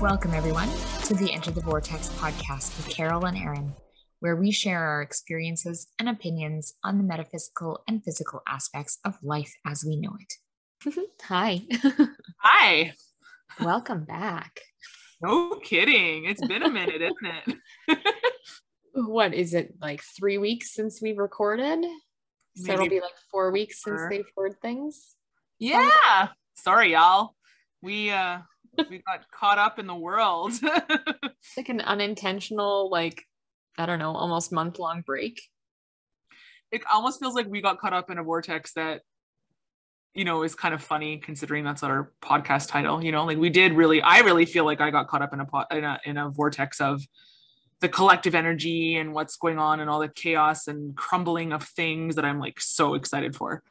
Welcome, everyone, to the Enter the Vortex podcast with Carol and Erin, where we share our experiences and opinions on the metaphysical and physical aspects of life as we know it. Hi. Hi. Welcome back. No kidding. It's been a minute, isn't it? what is it, like three weeks since we recorded? So Maybe it'll be like four weeks since they've heard things. Yeah. Sorry, y'all. We uh we got caught up in the world. like an unintentional, like, I don't know, almost month long break. It almost feels like we got caught up in a vortex that, you know, is kind of funny considering that's our podcast title. You know, like we did really, I really feel like I got caught up in a in a in a vortex of the collective energy and what's going on and all the chaos and crumbling of things that I'm like so excited for.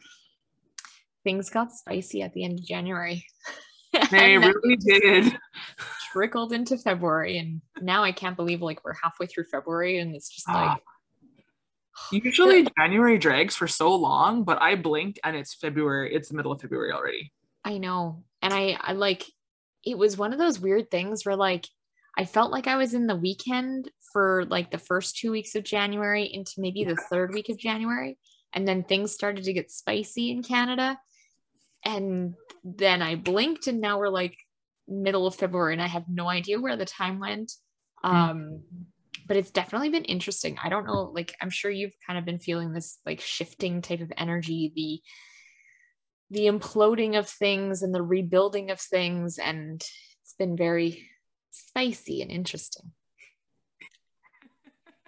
Things got spicy at the end of January. They really did. Trickled into February, and now I can't believe like we're halfway through February, and it's just ah. like. Usually January drags for so long, but I blinked and it's February. It's the middle of February already. I know. And I, I like it was one of those weird things where like I felt like I was in the weekend for like the first two weeks of January into maybe the third week of January. And then things started to get spicy in Canada. And then I blinked and now we're like middle of February and I have no idea where the time went. Hmm. Um, but it's definitely been interesting. I don't know, like I'm sure you've kind of been feeling this like shifting type of energy, the the imploding of things and the rebuilding of things, and it's been very spicy and interesting.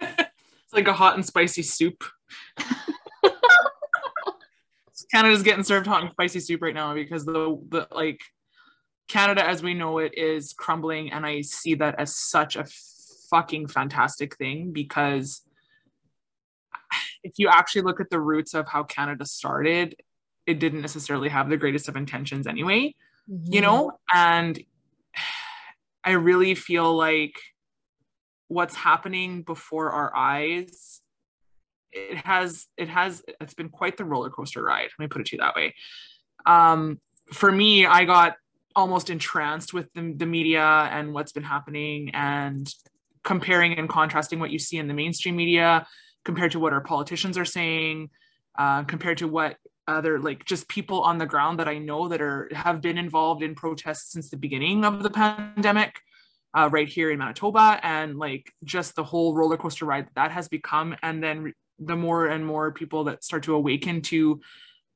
it's like a hot and spicy soup. Canada's getting served hot and spicy soup right now because the the like Canada as we know it is crumbling and I see that as such a fucking fantastic thing because if you actually look at the roots of how Canada started, it didn't necessarily have the greatest of intentions anyway, mm-hmm. you know? And I really feel like what's happening before our eyes it has it has it's been quite the roller coaster ride let me put it to you that way. Um, for me i got almost entranced with the, the media and what's been happening and comparing and contrasting what you see in the mainstream media compared to what our politicians are saying uh, compared to what other like just people on the ground that i know that are have been involved in protests since the beginning of the pandemic uh, right here in manitoba. And like just the whole roller coaster ride that, that has become and then the more and more people that start to awaken to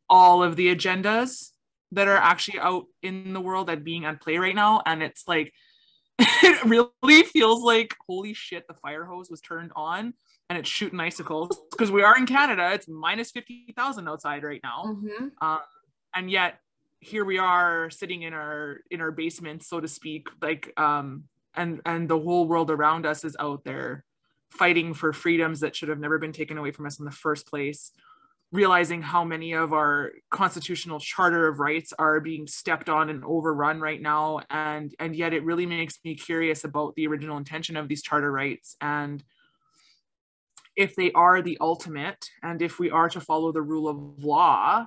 all of the agendas that are actually out in the world that being at play right now. And it's like it really feels like holy shit the fire hose was turned on and it's shooting icicles. Because we are in canada it's minus 50000 outside right now. Mm-hmm. um, and yet here we are sitting in our in our basement so to speak like um and and the whole world around us is out there fighting for freedoms that should have never been taken away from us in the first place realizing how many of our constitutional charter of rights are being stepped on and overrun right now. And and yet it really makes me curious about the original intention of these charter rights and if they are the ultimate and if we are to follow the rule of law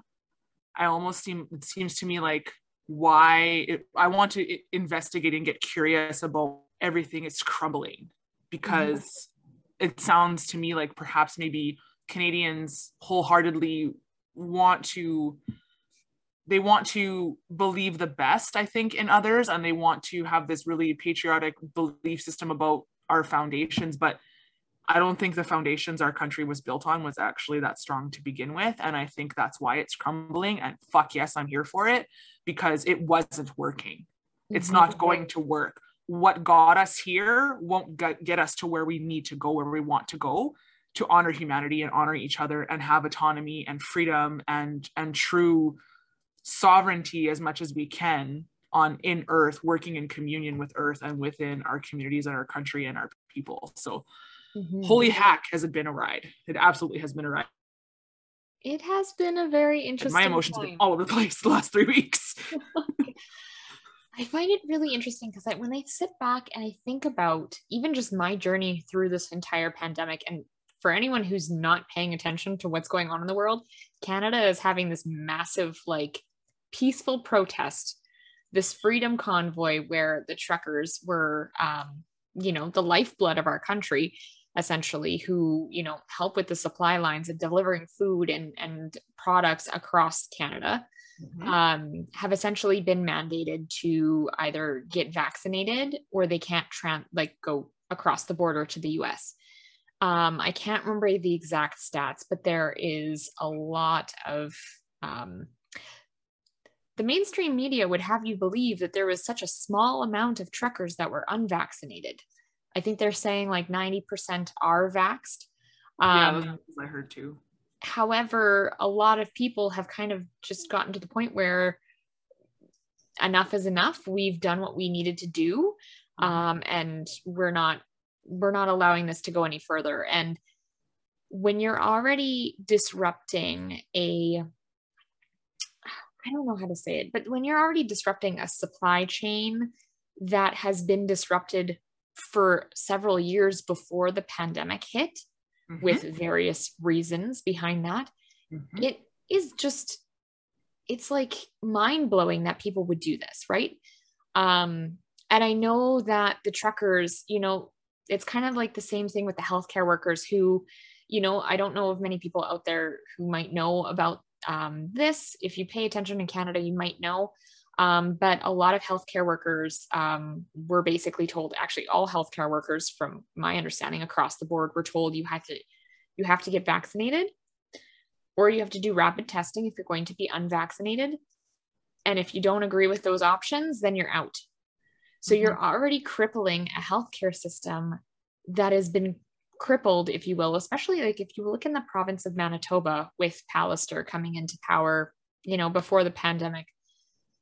i almost seem it seems to me like why it, i want to investigate and get curious about everything is crumbling mm-hmm. because it sounds to me like perhaps maybe Canadians wholeheartedly want to they want to believe the best i think in others and they want to have this really patriotic belief system about our foundations but i don't think the foundations our country was built on was actually that strong to begin with and i think that's why it's crumbling and fuck yes i'm here for it because it wasn't working it's mm-hmm. not going to work what got us here won't get, get us to where we need to go, where we want to go to honor humanity and honor each other and have autonomy and freedom and and true sovereignty as much as we can on in earth working in communion with earth and within our communities and our country and our people. So mm-hmm. holy hack has it been a ride. It absolutely has been a ride. It has been a very interesting and my emotions have been all over the place the last three weeks I find it really interesting because when I sit back and I think about even just my journey through this entire pandemic, and for anyone who's not paying attention to what's going on in the world, Canada is having this massive, like, peaceful protest this freedom convoy where the truckers were, um, you know, the lifeblood of our country, essentially, who, you know, help with the supply lines and delivering food and, and products across Canada. Mm-hmm. Um, have essentially been mandated to either get vaccinated or they can't like go across the border to the US. Um, I can't remember the exact stats, but there is a lot of um, the mainstream media would have you believe that there was such a small amount of truckers that were unvaccinated. I think they're saying like 90% are vaxed. Um, yeah, I heard too. However, a lot of people have kind of just gotten to the point where enough is enough. We've done what we needed to do. Mm-hmm. Um, and we're not we're not allowing this to go any further. And when you're already disrupting a I don't know how to say it, but when you're already disrupting a supply chain that has been disrupted for several years before the pandemic hit mm-hmm. with various reasons behind that, mm-hmm. it is just, it's like mind blowing that people would do this, right? Um, and I know that the truckers, you know, it's kind of like the same thing with the healthcare workers who, you know, I don't know of many people out there who might know about um, this. If you pay attention in Canada, you might know. Um, but a lot of healthcare workers um, were basically told, actually, all healthcare workers, from my understanding across the board, were told you have to you have to get vaccinated, or you have to do rapid testing if you're going to be unvaccinated. And if you don't agree with those options, then you're out. So mm-hmm. you're already crippling a healthcare system that has been crippled, if you will, especially like if you look in the province of Manitoba with Pallister coming into power, you know, before the pandemic,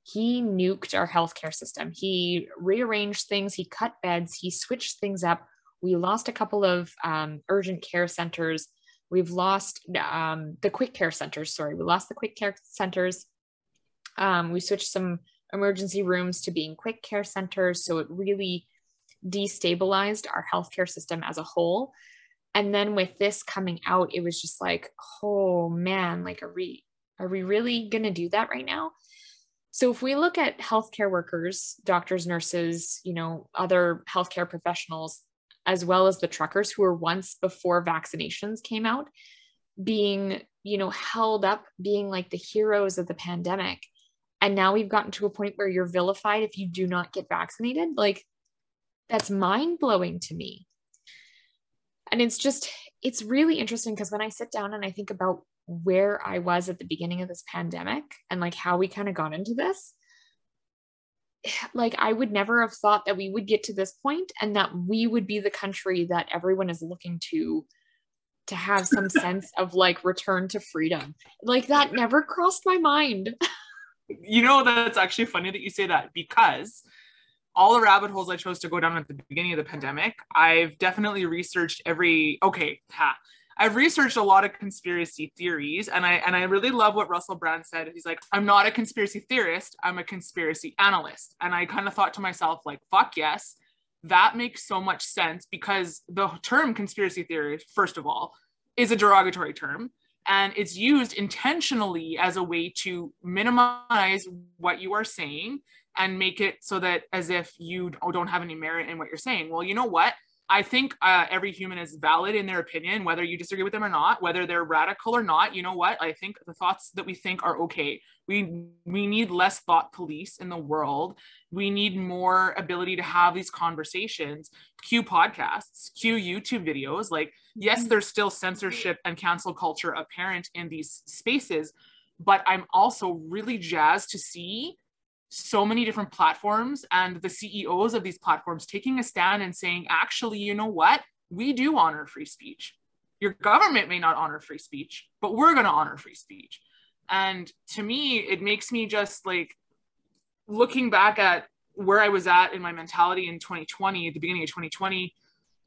he nuked our healthcare system. He rearranged things, he cut beds, he switched things up. We lost a couple of um, urgent care centers. We've lost um, the quick care centers. Sorry, we lost the quick care centers. Um, we switched some emergency rooms to being quick care centers. So it really destabilized our healthcare system as a whole. And then with this coming out, it was just like, oh man, like are we are we really gonna do that right now? So if we look at healthcare workers, doctors, nurses, you know, other healthcare professionals, as well as the truckers who were once before vaccinations came out, being, you know, held up, being like the heroes of the pandemic. And now we've gotten to a point where you're vilified if you do not get vaccinated. Like that's mind blowing to me. And it's just, it's really interesting because when I sit down and I think about where I was at the beginning of this pandemic and like how we kind of got into this, like I would never have thought that we would get to this point and that we would be the country that everyone is looking to to have some sense of like return to freedom. Like that never crossed my mind. you know that's actually funny that you say that because all the rabbit holes I chose to go down at the beginning of the pandemic, I've definitely researched every okay, ha. I've researched a lot of conspiracy theories and I and I really love what Russell Brand said. He's like, I'm not a conspiracy theorist, I'm a conspiracy analyst. And I kind of thought to myself, like, fuck yes, that makes so much sense because the term conspiracy theory, first of all, is a derogatory term and it's used intentionally as a way to minimize what you are saying and make it so that as if you don't have any merit in what you're saying. Well, you know what? I think uh, every human is valid in their opinion, whether you disagree with them or not, whether they're radical or not. You know what? I think the thoughts that we think are okay. We we need less thought police in the world. We need more ability to have these conversations. Cue podcasts, cue YouTube videos. Like, yes, mm-hmm. there's still censorship and cancel culture apparent in these spaces, but I'm also really jazzed to see so many different platforms and the CEOs of these platforms taking a stand and saying, actually, you know what? We do honor free speech. Your government may not honor free speech, but we're going to honor free speech. And to me, it makes me just like looking back at where I was at in my mentality in 2020, at the beginning of 2020,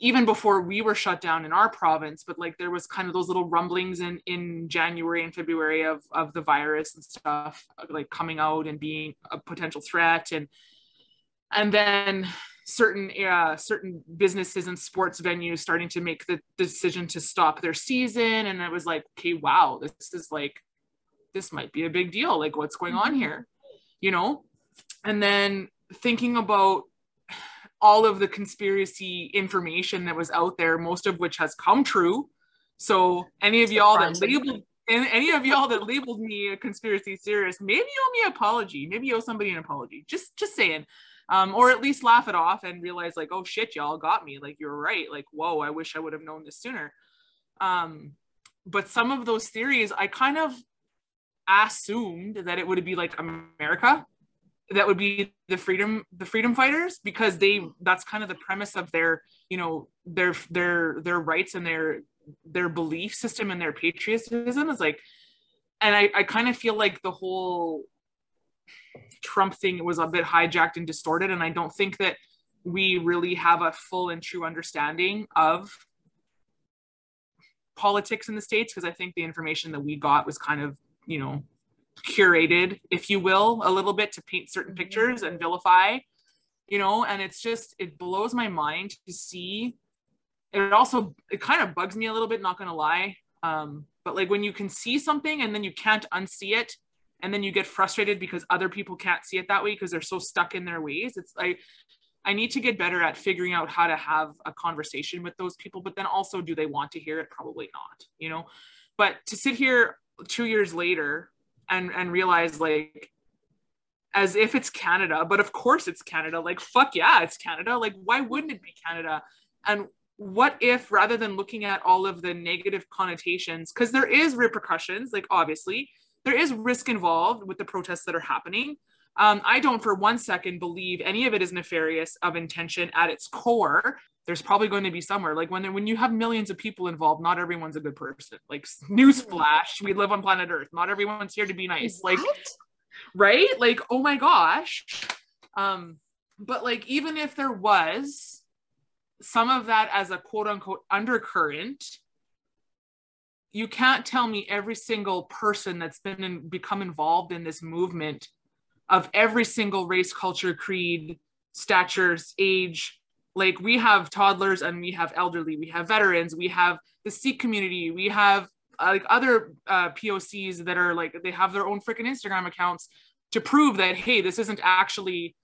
even before we were shut down in our province but like there was kind of those little rumblings in in january and february of of the virus and stuff like coming out and being a potential threat. And and then certain uh, certain businesses and sports venues starting to make the decision to stop their season. And it was like okay wow this is like this might be a big deal. Like what's going on mm-hmm. here? You know? And then thinking about all of the conspiracy information that was out there, most of which has come true. So any of y'all that labeled and any of y'all that labeled me a conspiracy theorist, maybe owe me an apology. Maybe owe somebody an apology. Just just saying. Um, or at least laugh it off and realize like, oh shit, y'all got me. Like you're right. Like, whoa, I wish I would have known this sooner. Um, but some of those theories, I kind of assumed that it would be like America that would be the freedom the freedom fighters because they that's kind of the premise of their you know their their their rights and their their belief system and their patriotism is like and i i kind of feel like the whole trump thing was a bit hijacked and distorted and i don't think that we really have a full and true understanding of politics in the states because i think the information that we got was kind of you know curated, if you will, a little bit to paint certain mm-hmm. pictures and vilify, you know, and it's just, it blows my mind to see. It also, it kind of bugs me a little bit, not gonna lie. Um, but like when you can see something and then you can't unsee it, and then you get frustrated because other people can't see it that way because they're so stuck in their ways. It's like, I need to get better at figuring out how to have a conversation with those people, but then also, do they want to hear it? Probably not, you know. But to sit here two years later and and realize like as if it's Canada, but of course it's Canada. Like fuck yeah, it's Canada. Like why wouldn't it be Canada? And what if rather than looking at all of the negative connotations because there is repercussions like obviously there is risk involved with the protests that are happening um, i don't for one second believe any of it is nefarious of intention at its core there's probably going to be somewhere like when when you have millions of people involved not everyone's a good person. Like newsflash we live on planet earth. Not everyone's here to be nice. What? like right? Like oh my gosh. Um but like even if there was some of that as a quote unquote undercurrent you can't tell me every single person that's been in, become involved in this movement of every single race culture creed statures age like we have toddlers and we have elderly we have veterans we have the sikh community we have uh, like other uh, pocs that are like they have their own freaking instagram accounts to prove that hey this isn't actually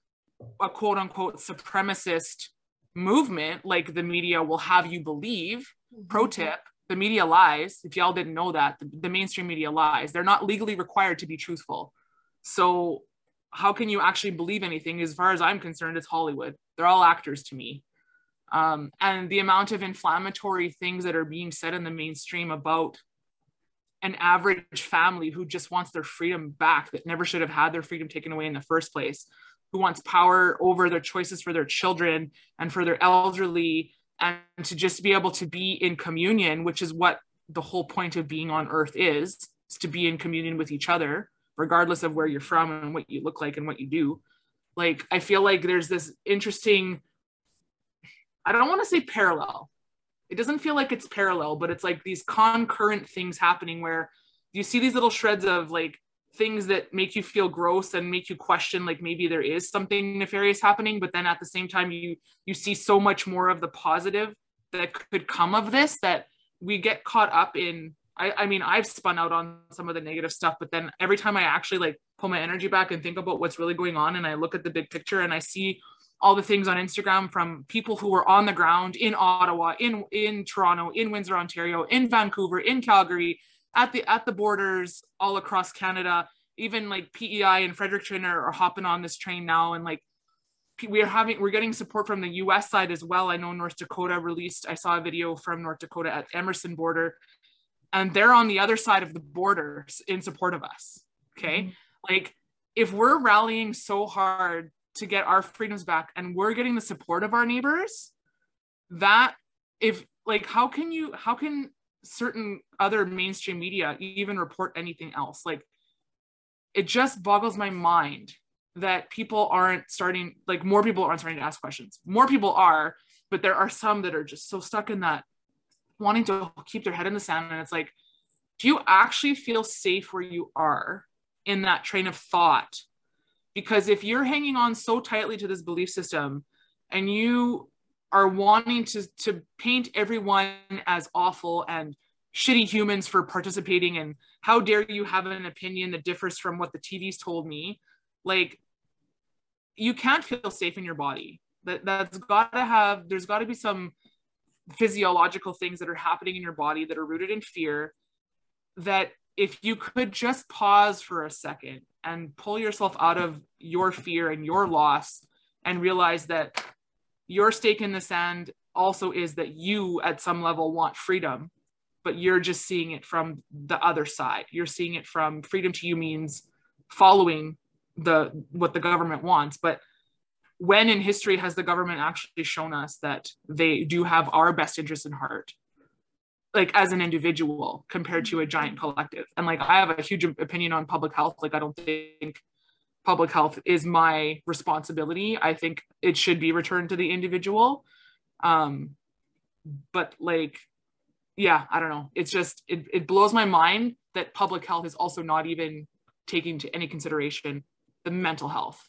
a quote unquote supremacist movement like the media will have you believe mm-hmm. pro tip the media lies if y'all didn't know that the, the mainstream media lies they're not legally required to be truthful so how can you actually believe anything? As far as I'm concerned, it's Hollywood. They're all actors to me. Um, and the amount of inflammatory things that are being said in the mainstream about an average family who just wants their freedom back, that never should have had their freedom taken away in the first place, who wants power over their choices for their children and for their elderly, and to just be able to be in communion, which is what the whole point of being on earth is, is to be in communion with each other regardless of where you're from and what you look like and what you do. Like, I feel like there's this interesting, I don't want to say parallel. It doesn't feel like it's parallel, but it's like these concurrent things happening where you see these little shreds of like things that make you feel gross and make you question like maybe there is something nefarious happening but then at the same time you you see so much more of the positive that could come of this that we get caught up in I, I mean, I've spun out on some of the negative stuff, but then every time I actually like pull my energy back and think about what's really going on and I look at the big picture and I see all the things on Instagram from people who were on the ground in Ottawa, in in Toronto, in Windsor, Ontario, in Vancouver, in Calgary, at the at the borders all across Canada. Even like PEI and Fredericton are, are hopping on this train now, and like we are having we're getting support from the U.S. side as well. I know North Dakota released. I saw a video from North Dakota at Emerson border and they're on the other side of the borders in support of us. Okay. Mm-hmm. Like if we're rallying so hard to get our freedoms back and we're getting the support of our neighbors, that if like how can you how can certain other mainstream media even report anything else? Like it just boggles my mind that people aren't starting like more people aren't starting to ask questions. More people are, but there are some that are just so stuck in that wanting to keep their head in the sand and it's like do you actually feel safe where you are in that train of thought because if you're hanging on so tightly to this belief system and you are wanting to to paint everyone as awful and shitty humans for participating and how dare you have an opinion that differs from what the TV's told me like you can't feel safe in your body. That that's got to have there's got to be some physiological things that are happening in your body that are rooted in fear that if you could just pause for a second and pull yourself out of your fear and your loss and realize that your stake in the sand also is that you at some level want freedom but you're just seeing it from the other side. You're seeing it from freedom to you means following the what the government wants. But when in history has the government actually shown us that they do have our best interest in heart like as an individual compared to a giant collective? And like i have a huge opinion on public health. Like i don't think public health is my responsibility. I think it should be returned to the individual. Um but like yeah i don't know. It's just it, it blows my mind that public health is also not even taking to any consideration the mental health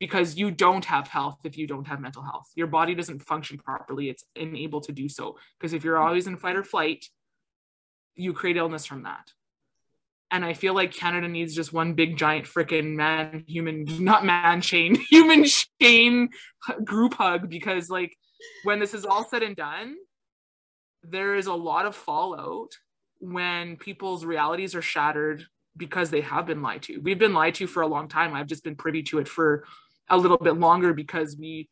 because you don't have health if you don't have mental health. Your body doesn't function properly. It's unable to do so. Because if you're always in fight or flight, you create illness from that. And I feel like Canada needs just one big giant freaking man, human, not man chain, human chain group hug because, like, when this is all said and done, there is a lot of fallout when people's realities are shattered because they have been lied to. We've been lied to for a long time. I've just been privy to it for a little bit longer because we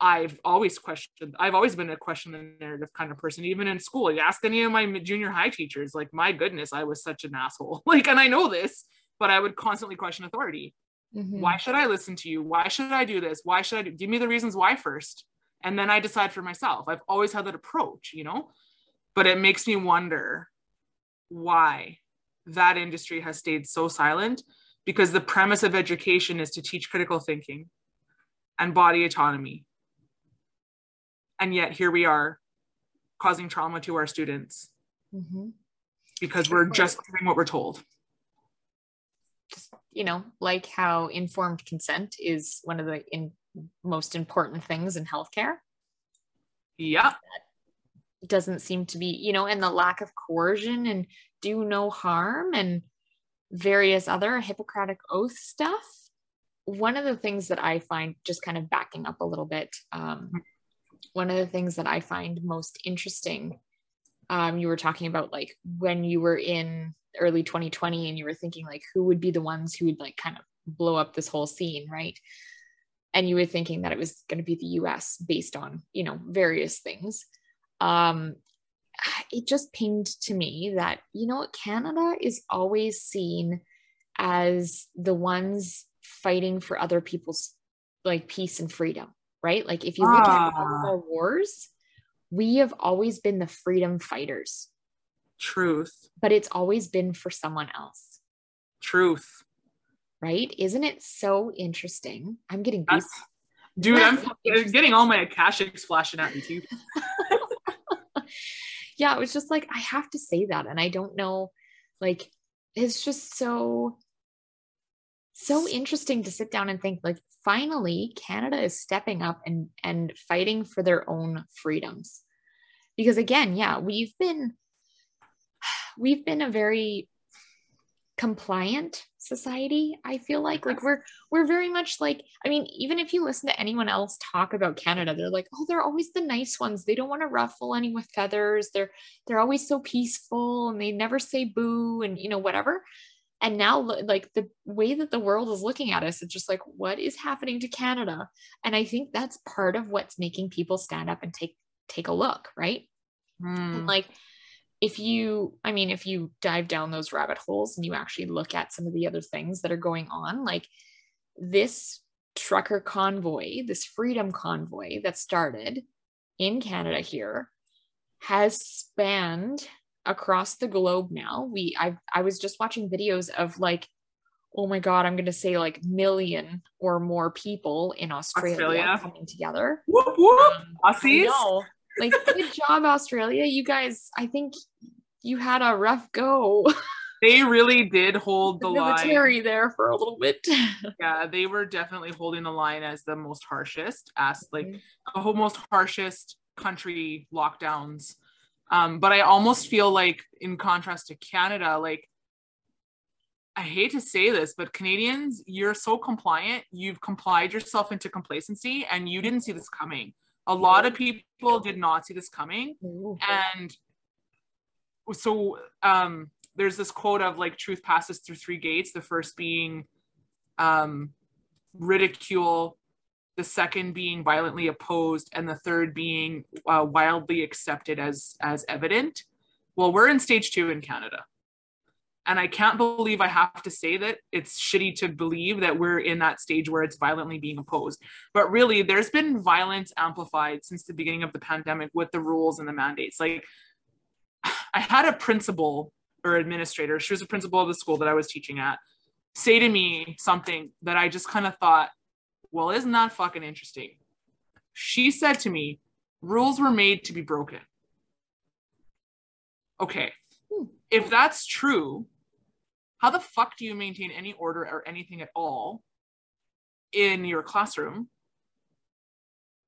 I've always questioned, I've always been a question the narrative kind of person, even in school. You ask any of my junior high teachers, like, my goodness, I was such an asshole. Like, and I know this, but I would constantly question authority. Mm-hmm. Why should I listen to you? Why should I do this? Why should I do? Give me the reasons why first. And then I decide for myself. I've always had that approach, you know? But it makes me wonder why that industry has stayed so silent because the premise of education is to teach critical thinking and body autonomy. And yet here we are causing trauma to our students mm-hmm. because we're just doing what we're told. Just, you know, like how informed consent is one of the in, most important things in healthcare. Yeah. That doesn't seem to be, you know, and the lack of coercion and do no harm and various other Hippocratic oath stuff. One of the things that I find, just kind of backing up a little bit, um, one of the things that I find most interesting, um, you were talking about like when you were in early 2020 and you were thinking like who would be the ones who would like kind of blow up this whole scene, right? And you were thinking that it was going to be the US based on, you know, various things. Um, it just pinged to me that, you know what, Canada is always seen as the ones fighting for other people's like peace and freedom, right? Like if you look ah. at our wars, we have always been the freedom fighters. Truth. But it's always been for someone else. Truth. Right? Isn't it so interesting? I'm getting goosebumps. Dude, That's I'm getting all my Akashics flashing at me too. yeah, it was just like, I have to say that. And I don't know, like, it's just so, so interesting to sit down and think, like, finally, Canada is stepping up and, and fighting for their own freedoms. Because again, yeah, we've been, we've been a very compliant society i feel like like we're we're very much like i mean even if you listen to anyone else talk about canada they're like oh they're always the nice ones. They don't want to ruffle any with feathers. They're they're always so peaceful and they never say boo and you know whatever. And now like the way that the world is looking at us it's just like what is happening to canada? And i think that's part of what's making people stand up and take take a look right? Mm. and like if you i mean if you dive down those rabbit holes and you actually look at some of the other things that are going on like this trucker convoy this freedom convoy that started in canada here has spanned across the globe now we i i was just watching videos of like oh my god i'm going to say like million or more people in australia, australia. coming together whoop, whoop. Um, Aussies like good job australia you guys i think you had a rough go they really did hold the, the military line there for a little bit yeah they were definitely holding the line as the most harshest as like mm-hmm. the most harshest country lockdowns um, but i almost feel like in contrast to canada like I hate to say this, but Canadians, you're so compliant. You've complied yourself into complacency and you didn't see this coming. A lot of people did not see this coming. And so um, there's this quote of like truth passes through three gates, the first being um, ridicule, the second being violently opposed, and the third being uh, wildly accepted as as evident. Well, we're in stage two in Canada. And I can't believe I have to say that it's shitty to believe that we're in that stage where it's violently being opposed. But really, there's been violence amplified since the beginning of the pandemic with the rules and the mandates. Like, I had a principal or administrator, she was a principal of the school that I was teaching at, say to me something that I just kind of thought, well, isn't that fucking interesting? She said to me, rules were made to be broken. Okay, if that's true, how the fuck do you maintain any order or anything at all in your classroom?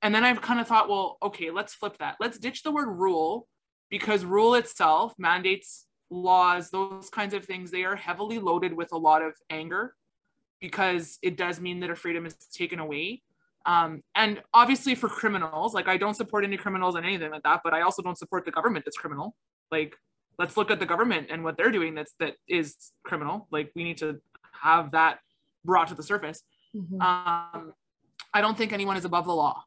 And then I've kind of thought, well, okay, let's flip that. Let's ditch the word rule because rule itself, mandates, laws, those kinds of things, they are heavily loaded with a lot of anger because it does mean that a freedom is taken away. Um, and obviously for criminals, like I don't support any criminals and anything like that, but I also don't support the government that's criminal. Like let's look at the government and what they're doing that's that is criminal. Like we need to have that brought to the surface. Mm-hmm. um, i don't think anyone is above the law.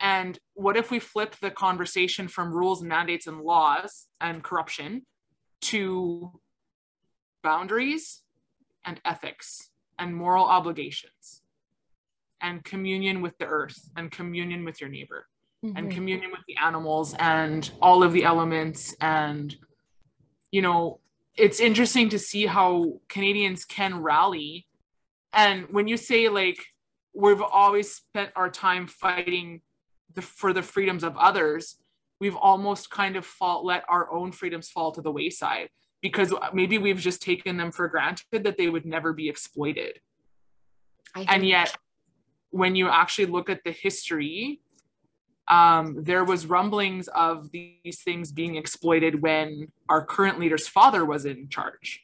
And what if we flip the conversation from rules and mandates and laws and corruption to boundaries and ethics and moral obligations and communion with the earth and communion with your neighbor mm-hmm. and communion with the animals and all of the elements and you know it's interesting to see how canadians can rally and when you say like we've always spent our time fighting the, for the freedoms of others we've almost kind of fall, let our own freedoms fall to the wayside because maybe we've just taken them for granted that they would never be exploited and yet when you actually look at the history um, there was rumblings of these things being exploited when our current leader's father was in charge.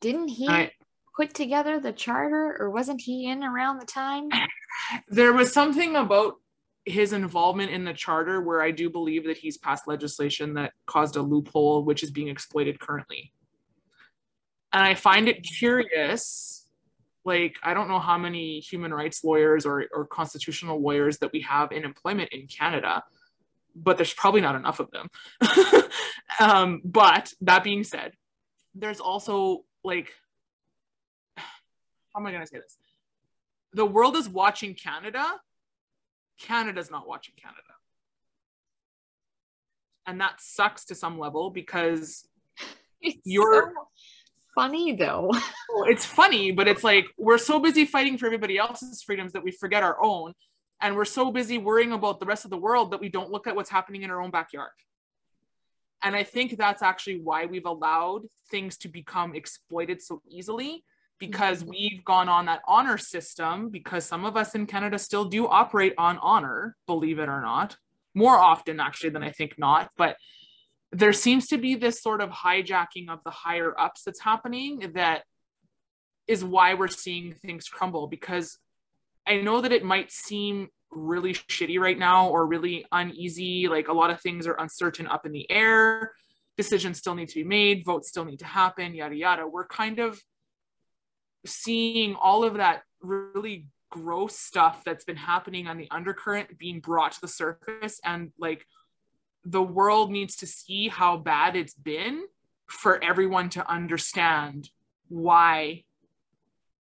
Didn't he I, put together the charter, or wasn't he in around the time? There was something about his involvement in the charter where I do believe that he's passed legislation that caused a loophole, which is being exploited currently. And I find it curious like i don't know how many human rights lawyers or, or constitutional lawyers that we have in employment in canada but there's probably not enough of them. Um, but that being said there's also like how am i going to say this? The world is watching canada. Canada's not watching canada. And that sucks to some level because it's you're so funny though. it's funny, but it's like we're so busy fighting for everybody else's freedoms that we forget our own. And we're so busy worrying about the rest of the world that we don't look at what's happening in our own backyard. And I think that's actually why we've allowed things to become exploited so easily because mm-hmm. we've gone on that honor system because some of us in Canada still do operate on honor, believe it or not, more often actually than I think not. But there seems to be this sort of hijacking of the higher ups that's happening that is why we're seeing things crumble because I know that it might seem really shitty right now or really uneasy. Like a lot of things are uncertain up in the air. Decisions still need to be made, votes still need to happen, yada, yada. We're kind of seeing all of that really gross stuff that's been happening on the undercurrent being brought to the surface and like the world needs to see how bad it's been for everyone to understand why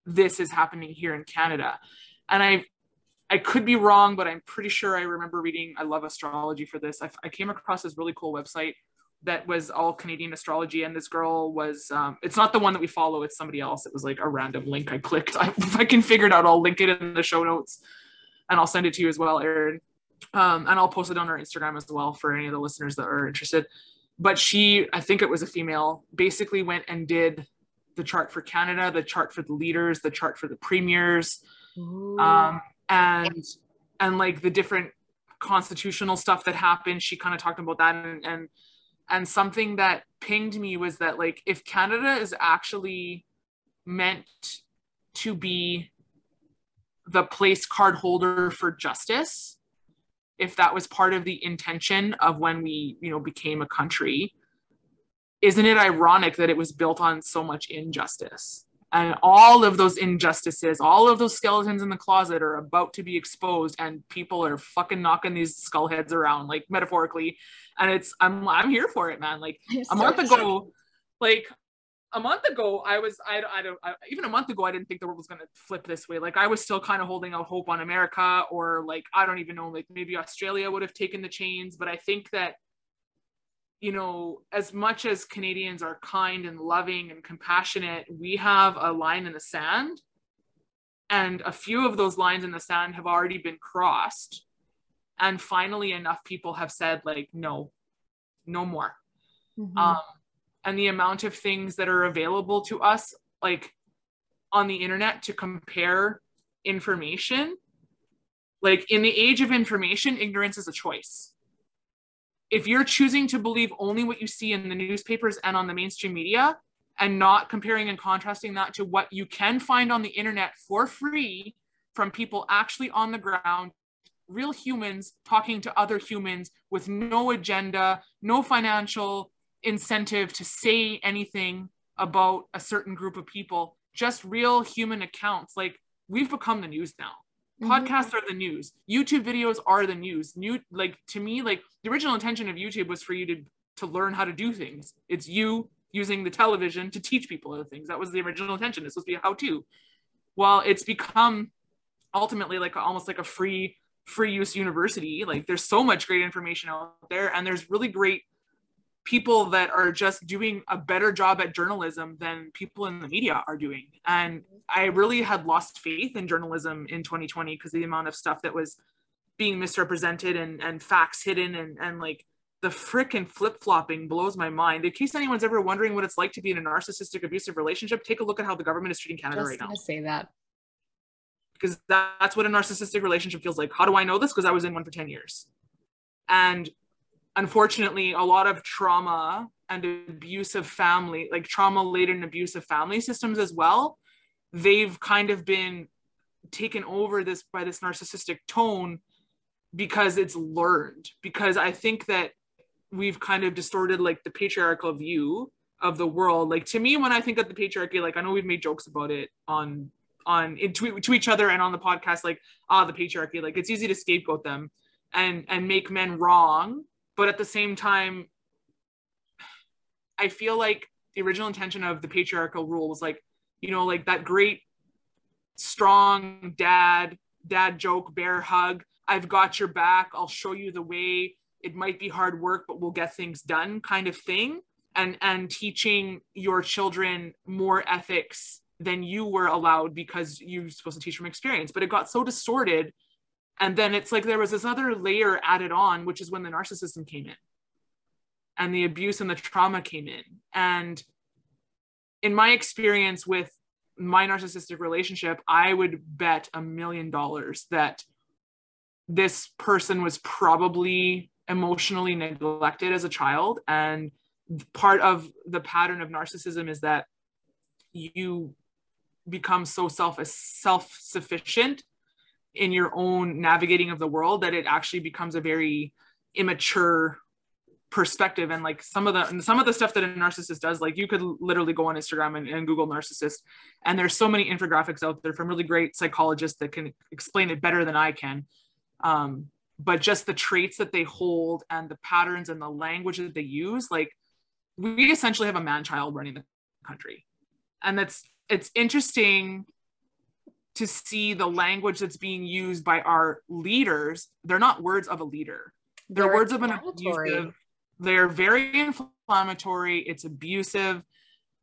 this is happening here in Canada. And I I could be wrong, but I'm pretty sure I remember reading I love astrology for this. I, I came across this really cool website that was all Canadian astrology and this girl was um, it's not the one that we follow, it's somebody else. It was like a random link I clicked. I, if I can figure it out, I'll link it in the show notes and I'll send it to you as well, Erin um, and I'll post it on our Instagram as well for any of the listeners that are interested. But she, I think it was a female, basically went and did the chart for Canada, the chart for the leaders, the chart for the premiers, um, and and like the different constitutional stuff that happened. She kind of talked about that, and, and and something that pinged me was that like if Canada is actually meant to be the place card holder for justice if that was part of the intention of when we you know became a country isn't it ironic that it was built on so much injustice? And all of those injustices all of those skeletons in the closet are about to be exposed and people are fucking knocking these skull heads around like metaphorically. And it's i'm i'm here for it man. Like a month ago like a month ago i was i, I don't I, even a month ago i didn't think the world was going to flip this way. Like i was still kind of holding out hope on america or like i don't even know like maybe australia would have taken the chains but i think that you know as much as canadians are kind and loving and compassionate we have a line in the sand. And a few of those lines in the sand have already been crossed. And finally enough people have said like no no more. Mm-hmm. um, and the amount of things that are available to us like on the internet to compare information like in the age of information ignorance is a choice. If you're choosing to believe only what you see in the newspapers and on the mainstream media and not comparing and contrasting that to what you can find on the internet for free from people actually on the ground real humans talking to other humans with no agenda no financial incentive to say anything about a certain group of people, just real human accounts. Like we've become the news now. Mm-hmm. Podcasts are the news. YouTube videos are the news. New like to me, like the original intention of YouTube was for you to to learn how to do things. It's you using the television to teach people other things. That was the original intention. It's supposed to be a how-to. Well, it's become ultimately like almost like a free free use university. Like there's so much great information out there and there's really great people that are just doing a better job at journalism than people in the media are doing. And I really had lost faith in journalism in 2020 because the amount of stuff that was being misrepresented and, and facts hidden and, and like the frickin' flip flopping blows my mind. In case anyone's ever wondering what it's like to be in a narcissistic abusive relationship, take a look at how the government is treating Canada just right now. Say that because that's what a narcissistic relationship feels like. How do I know this? Because I was in one for 10 years. And unfortunately a lot of trauma and abusive family like trauma laden abusive family systems as well they've kind of been taken over this by this narcissistic tone because it's learned. Because i think that we've kind of distorted like the patriarchal view of the world. Like to me when i think of the patriarchy like i know we've made jokes about it on on to, to each other and on the podcast like ah the patriarchy like it's easy to scapegoat them and and make men wrong but at the same time i feel like the original intention of the patriarchal rule was like you know like that great strong dad dad joke bear hug. I've got your back. I'll show you the way. It might be hard work but we'll get things done kind of thing. And and teaching your children more ethics than you were allowed because you're supposed to teach from experience. But it got so distorted and then it's like there was this other layer added on which is when the narcissism came in and the abuse and the trauma came in. And in my experience with my narcissistic relationship i would bet a million dollars that this person was probably emotionally neglected as a child. And part of the pattern of narcissism is that you become so self self sufficient in your own navigating of the world that it actually becomes a very immature perspective. And like some of the some of the stuff that a narcissist does like you could literally go on instagram and, and, google narcissist and there's so many infographics out there from really great psychologists that can explain it better than i can. Um, but just the traits that they hold and the patterns and the language that they use like we essentially have a man child running the country. And that's it's interesting to see the language that's being used by our leaders they're not words of a leader. They're, they're words of an abusive they're very inflammatory it's abusive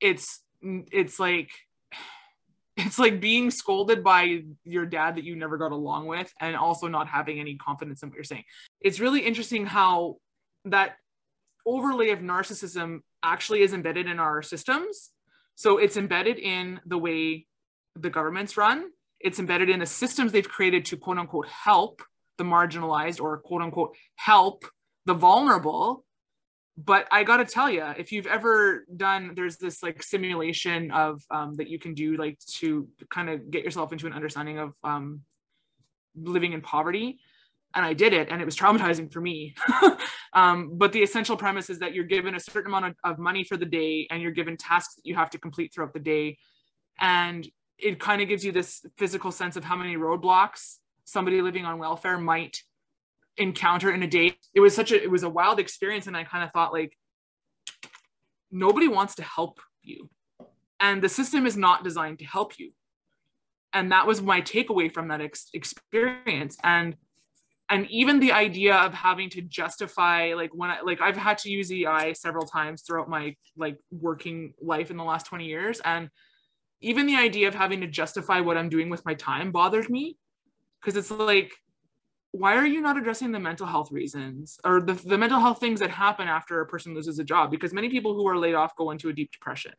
it's it's like it's like being scolded by your dad that you never got along with and also not having any confidence in what you're saying. It's really interesting how that overlay of narcissism actually is embedded in our systems. So it's embedded in the way the governments run it's embedded in the systems they've created to quote unquote help the marginalized or quote unquote help the vulnerable but I gotta tell you, if you've ever done, there's this like simulation of um, that you can do like to kind of get yourself into an understanding of um, living in poverty. And I did it, and it was traumatizing for me. um, but the essential premise is that you're given a certain amount of, of money for the day, and you're given tasks that you have to complete throughout the day. And it kind of gives you this physical sense of how many roadblocks somebody living on welfare might encounter in a day. It was such a it was a wild experience and i kind of thought like nobody wants to help you. And the system is not designed to help you. And that was my takeaway from that ex- experience. And and even the idea of having to justify like when I like I've had to use EI several times throughout my like working life in the last 20 years. And even the idea of having to justify what I'm doing with my time bothered me. Because it's like why are you not addressing the mental health reasons or the, the mental health things that happen after a person loses a job? Because many people who are laid off go into a deep depression.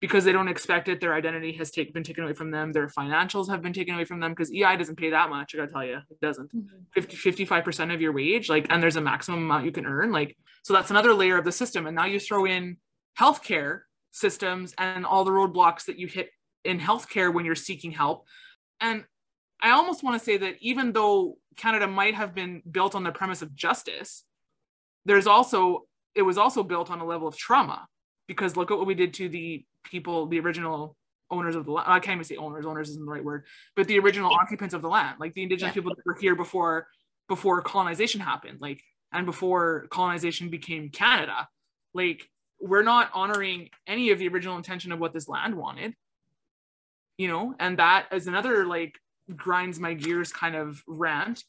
Because they don't expect it their identity has take, been taken away from them their financials have been taken away from them because ei doesn't pay that much i gotta tell you it doesn't. Mm-hmm. 50 55% of your wage like and there's a maximum amount you can earn like so that's another layer of the system. And now you throw in healthcare systems and all the roadblocks that you hit in healthcare when you're seeking help and I almost want to say that even though Canada might have been built on the premise of justice, there's also it was also built on a level of trauma because look at what we did to the people, the original owners of the land. I can't even say owners, owners isn't the right word, but the original occupants of the land, like the indigenous yeah. people that were here before before colonization happened, like and before colonization became Canada. Like we're not honoring any of the original intention of what this land wanted. You know, and that is another like grinds my gears kind of rant.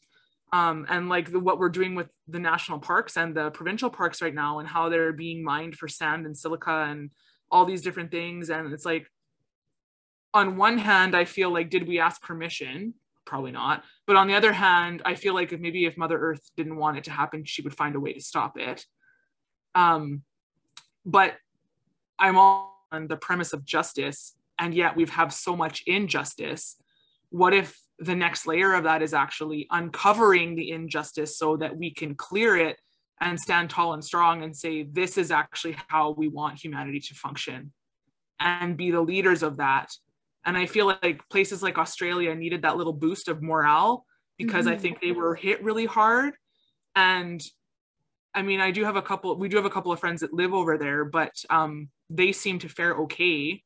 Um, and like the, what we're doing with the national parks and the provincial parks right now and how they're being mined for sand and silica and all these different things. And it's like on one hand i feel like did we ask permission? Probably not. But on the other hand i feel like if maybe if mother earth didn't want it to happen she would find a way to stop it. Um, but i'm on the premise of justice and yet we've have so much injustice. What if the next layer of that is actually uncovering the injustice so that we can clear it and stand tall and strong and say this is actually how we want humanity to function and be the leaders of that? And i feel like places like australia needed that little boost of morale because mm-hmm. i think they were hit really hard. And i mean i do have a couple we do have a couple of friends that live over there but um, they seem to fare okay.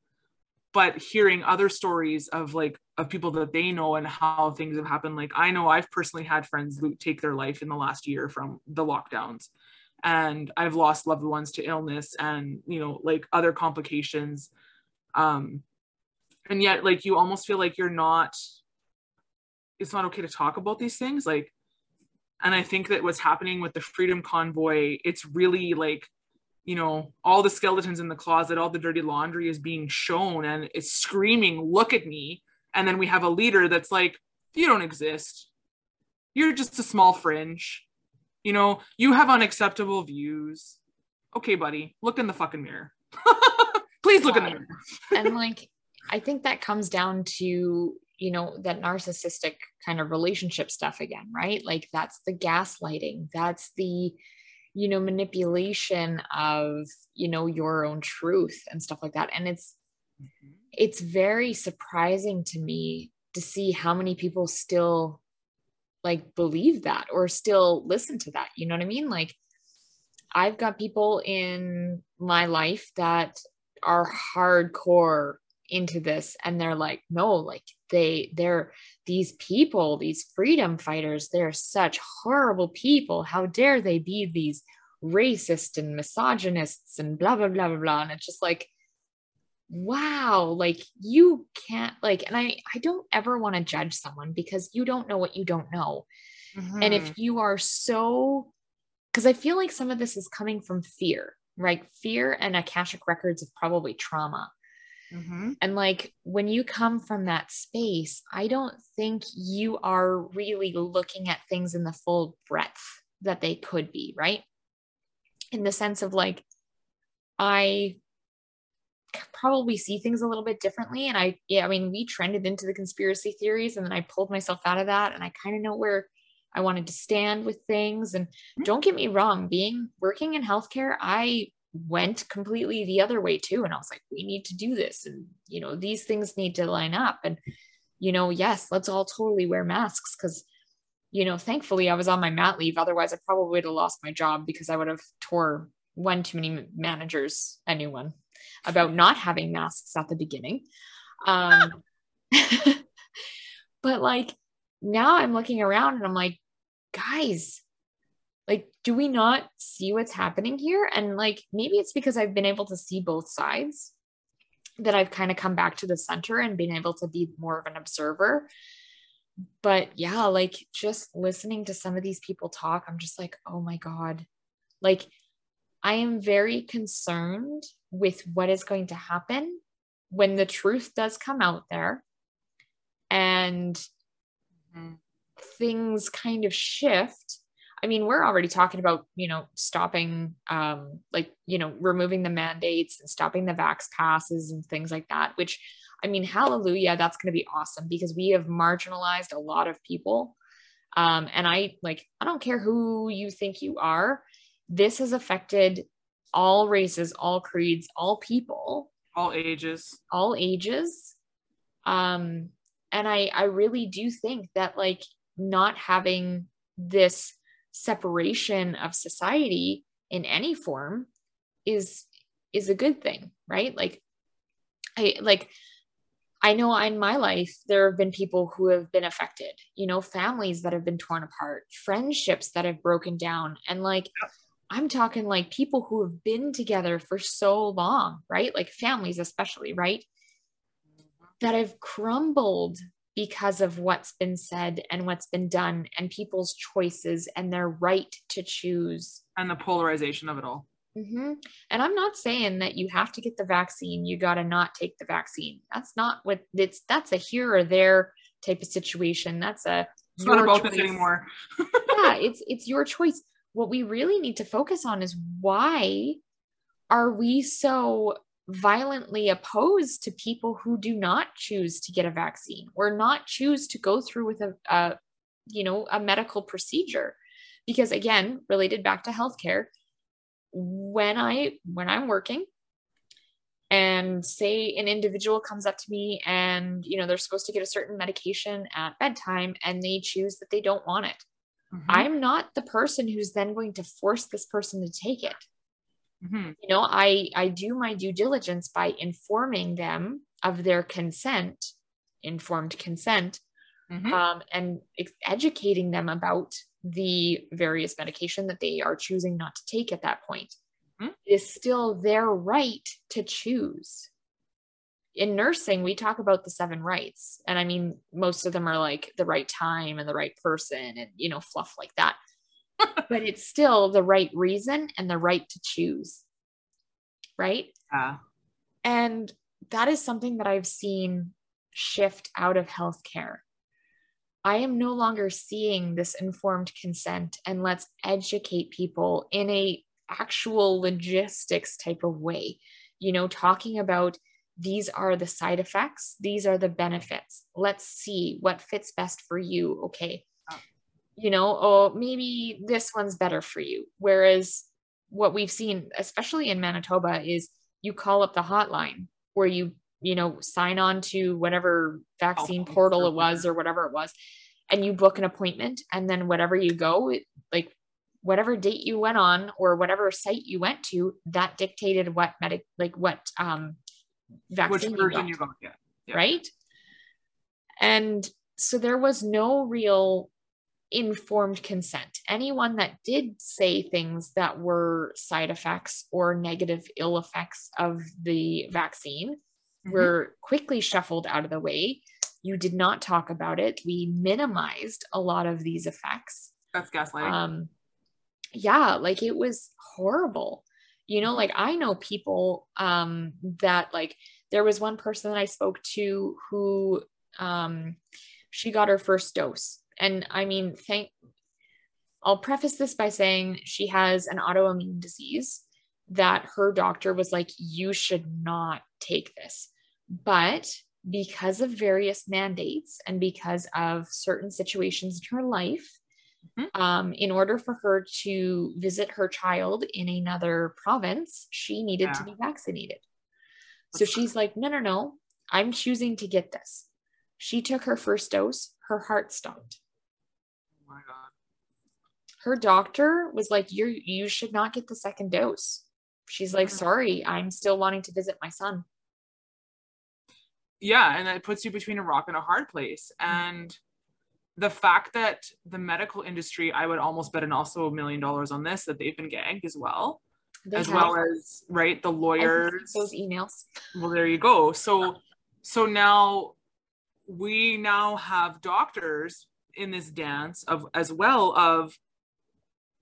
But hearing other stories of like of people that they know and how things have happened like i know i've personally had friends take their life in the last year from the lockdowns. And i've lost loved ones to illness and you know like other complications. Um and yet like you almost feel like you're not it's not okay to talk about these things. Like and i think that what's happening with the freedom convoy it's really like you know all the skeletons in the closet all the dirty laundry is being shown and it's screaming look at me. And then we have a leader that's like you don't exist. You're just a small fringe. You know you have unacceptable views. Okay buddy look in the fucking mirror. Please look yeah. in the mirror. And like i think that comes down to you know that narcissistic kind of relationship stuff again right? Like that's the gaslighting that's the you know manipulation of you know your own truth and stuff like that. And it's mm-hmm. it's very surprising to me to see how many people still like believe that or still listen to that you know what i mean? Like i've got people in my life that are hardcore into this and they're like no like they they're these people these freedom fighters they're such horrible people how dare they be these racist and misogynists and blah blah blah blah blah and it's just like wow like you can't like and i i don't ever want to judge someone because you don't know what you don't know mm-hmm. and if mm-hmm. you are so because i feel like some of this is coming from fear right fear and akashic records of probably trauma Mm-hmm. And like when you come from that space, I don't think you are really looking at things in the full breadth that they could be, right? In the sense of like, I probably see things a little bit differently. And I, yeah, I mean, we trended into the conspiracy theories and then I pulled myself out of that and I kind of know where I wanted to stand with things. And Mm-hmm. don't get me wrong, being working in healthcare, I went completely the other way too. And I was like, we need to do this. And, you know, these things need to line up. And, you know, yes, let's all totally wear masks because, you know, thankfully I was on my mat leave. Otherwise, I probably would have lost my job because I would have tore one too many managers, a new one, about not having masks at the beginning. Um, but like now I'm looking around and I'm like, guys, like, do we not see what's happening here? And like, maybe it's because I've been able to see both sides that I've kind of come back to the center and been able to be more of an observer. But yeah, like just listening to some of these people talk, I'm just like, oh my God. Like, I am very concerned with what is going to happen when the truth does come out there and Mhm. things kind of shift i mean we're already talking about you know stopping um like you know removing the mandates and stopping the vax passes and things like that which i mean hallelujah that's going to be awesome because we have marginalized a lot of people. Um and i like i don't care who you think you are this has affected all races all creeds all people. All ages. all ages. Um and i i really do think that like not having this separation of society in any form is is a good thing right? Like i like i know in my life there have been people who have been affected you know families that have been torn apart friendships that have broken down. And like i'm talking like people who have been together for so long right? Like families especially right? That have crumbled because of what's been said and what's been done and people's choices and their right to choose. And the polarization of it all. hmm And I'm not saying that you have to get the vaccine, you got to not take the vaccine. That's not what it's, that's a here or there type of situation. That's a, It's not about this choice. anymore. yeah, it's, it's your choice. What we really need to focus on is why are we so violently opposed to people who do not choose to get a vaccine or not choose to go through with a, a you know a medical procedure because again related back to healthcare when i when i'm working and say an individual comes up to me and you know they're supposed to get a certain medication at bedtime and they choose that they don't want it Mhm. i'm not the person who's then going to force this person to take it Mhm. you know i i do my due diligence by informing them of their consent informed consent Mhm. um, and ex- educating them about the various medication that they are choosing not to take at that point Mhm. it is still their right to choose in nursing we talk about the seven rights and i mean most of them are like the right time and the right person and you know fluff like that but it's still the right reason and the right to choose right Yeah. and that is something that I've seen shift out of healthcare. I am no longer seeing this informed consent and let's educate people in a actual logistics type of way. You know, talking about these are the side effects, these are the benefits. Let's see what fits best for you. Okay. You know, oh, maybe this one's better for you. Whereas what we've seen, especially in Manitoba, is you call up the hotline where you you know sign on to whatever vaccine portal it was or whatever it was and you book an appointment and then whatever you go it, like whatever date you went on or whatever site you went to that dictated what medic like what um Which vaccine you got you got? Yeah. Yeah. right? And so there was no real informed consent. Anyone that did say things that were side effects or negative ill effects of the vaccine Mhm. were quickly shuffled out of the way. You did not talk about it. We minimized a lot of these effects That's gaslighting. um yeah like it was horrible you know like i know people um that like there was one person that i spoke to who um she got her first dose and i mean thank i'll preface this by saying she has an autoimmune disease that her doctor was like you should not take this but because of various mandates and because of certain situations in her life Mhm. Um, in order for her to visit her child in another province, she needed to be vaccinated. So she's like, no, no, no, I'm choosing to get this. She took her first dose, her heart stopped. My god. Her doctor was like, You're you should not get the second dose. She's like, sorry, I'm still wanting to visit my son. yeah and it puts you between a rock and a hard place Mm-hmm. and the fact that the medical industry i would almost bet an also a million dollars on this that they've been gagged as well They as have- well as right the lawyers those emails. well there you go so so now we now have doctors in this dance of as well of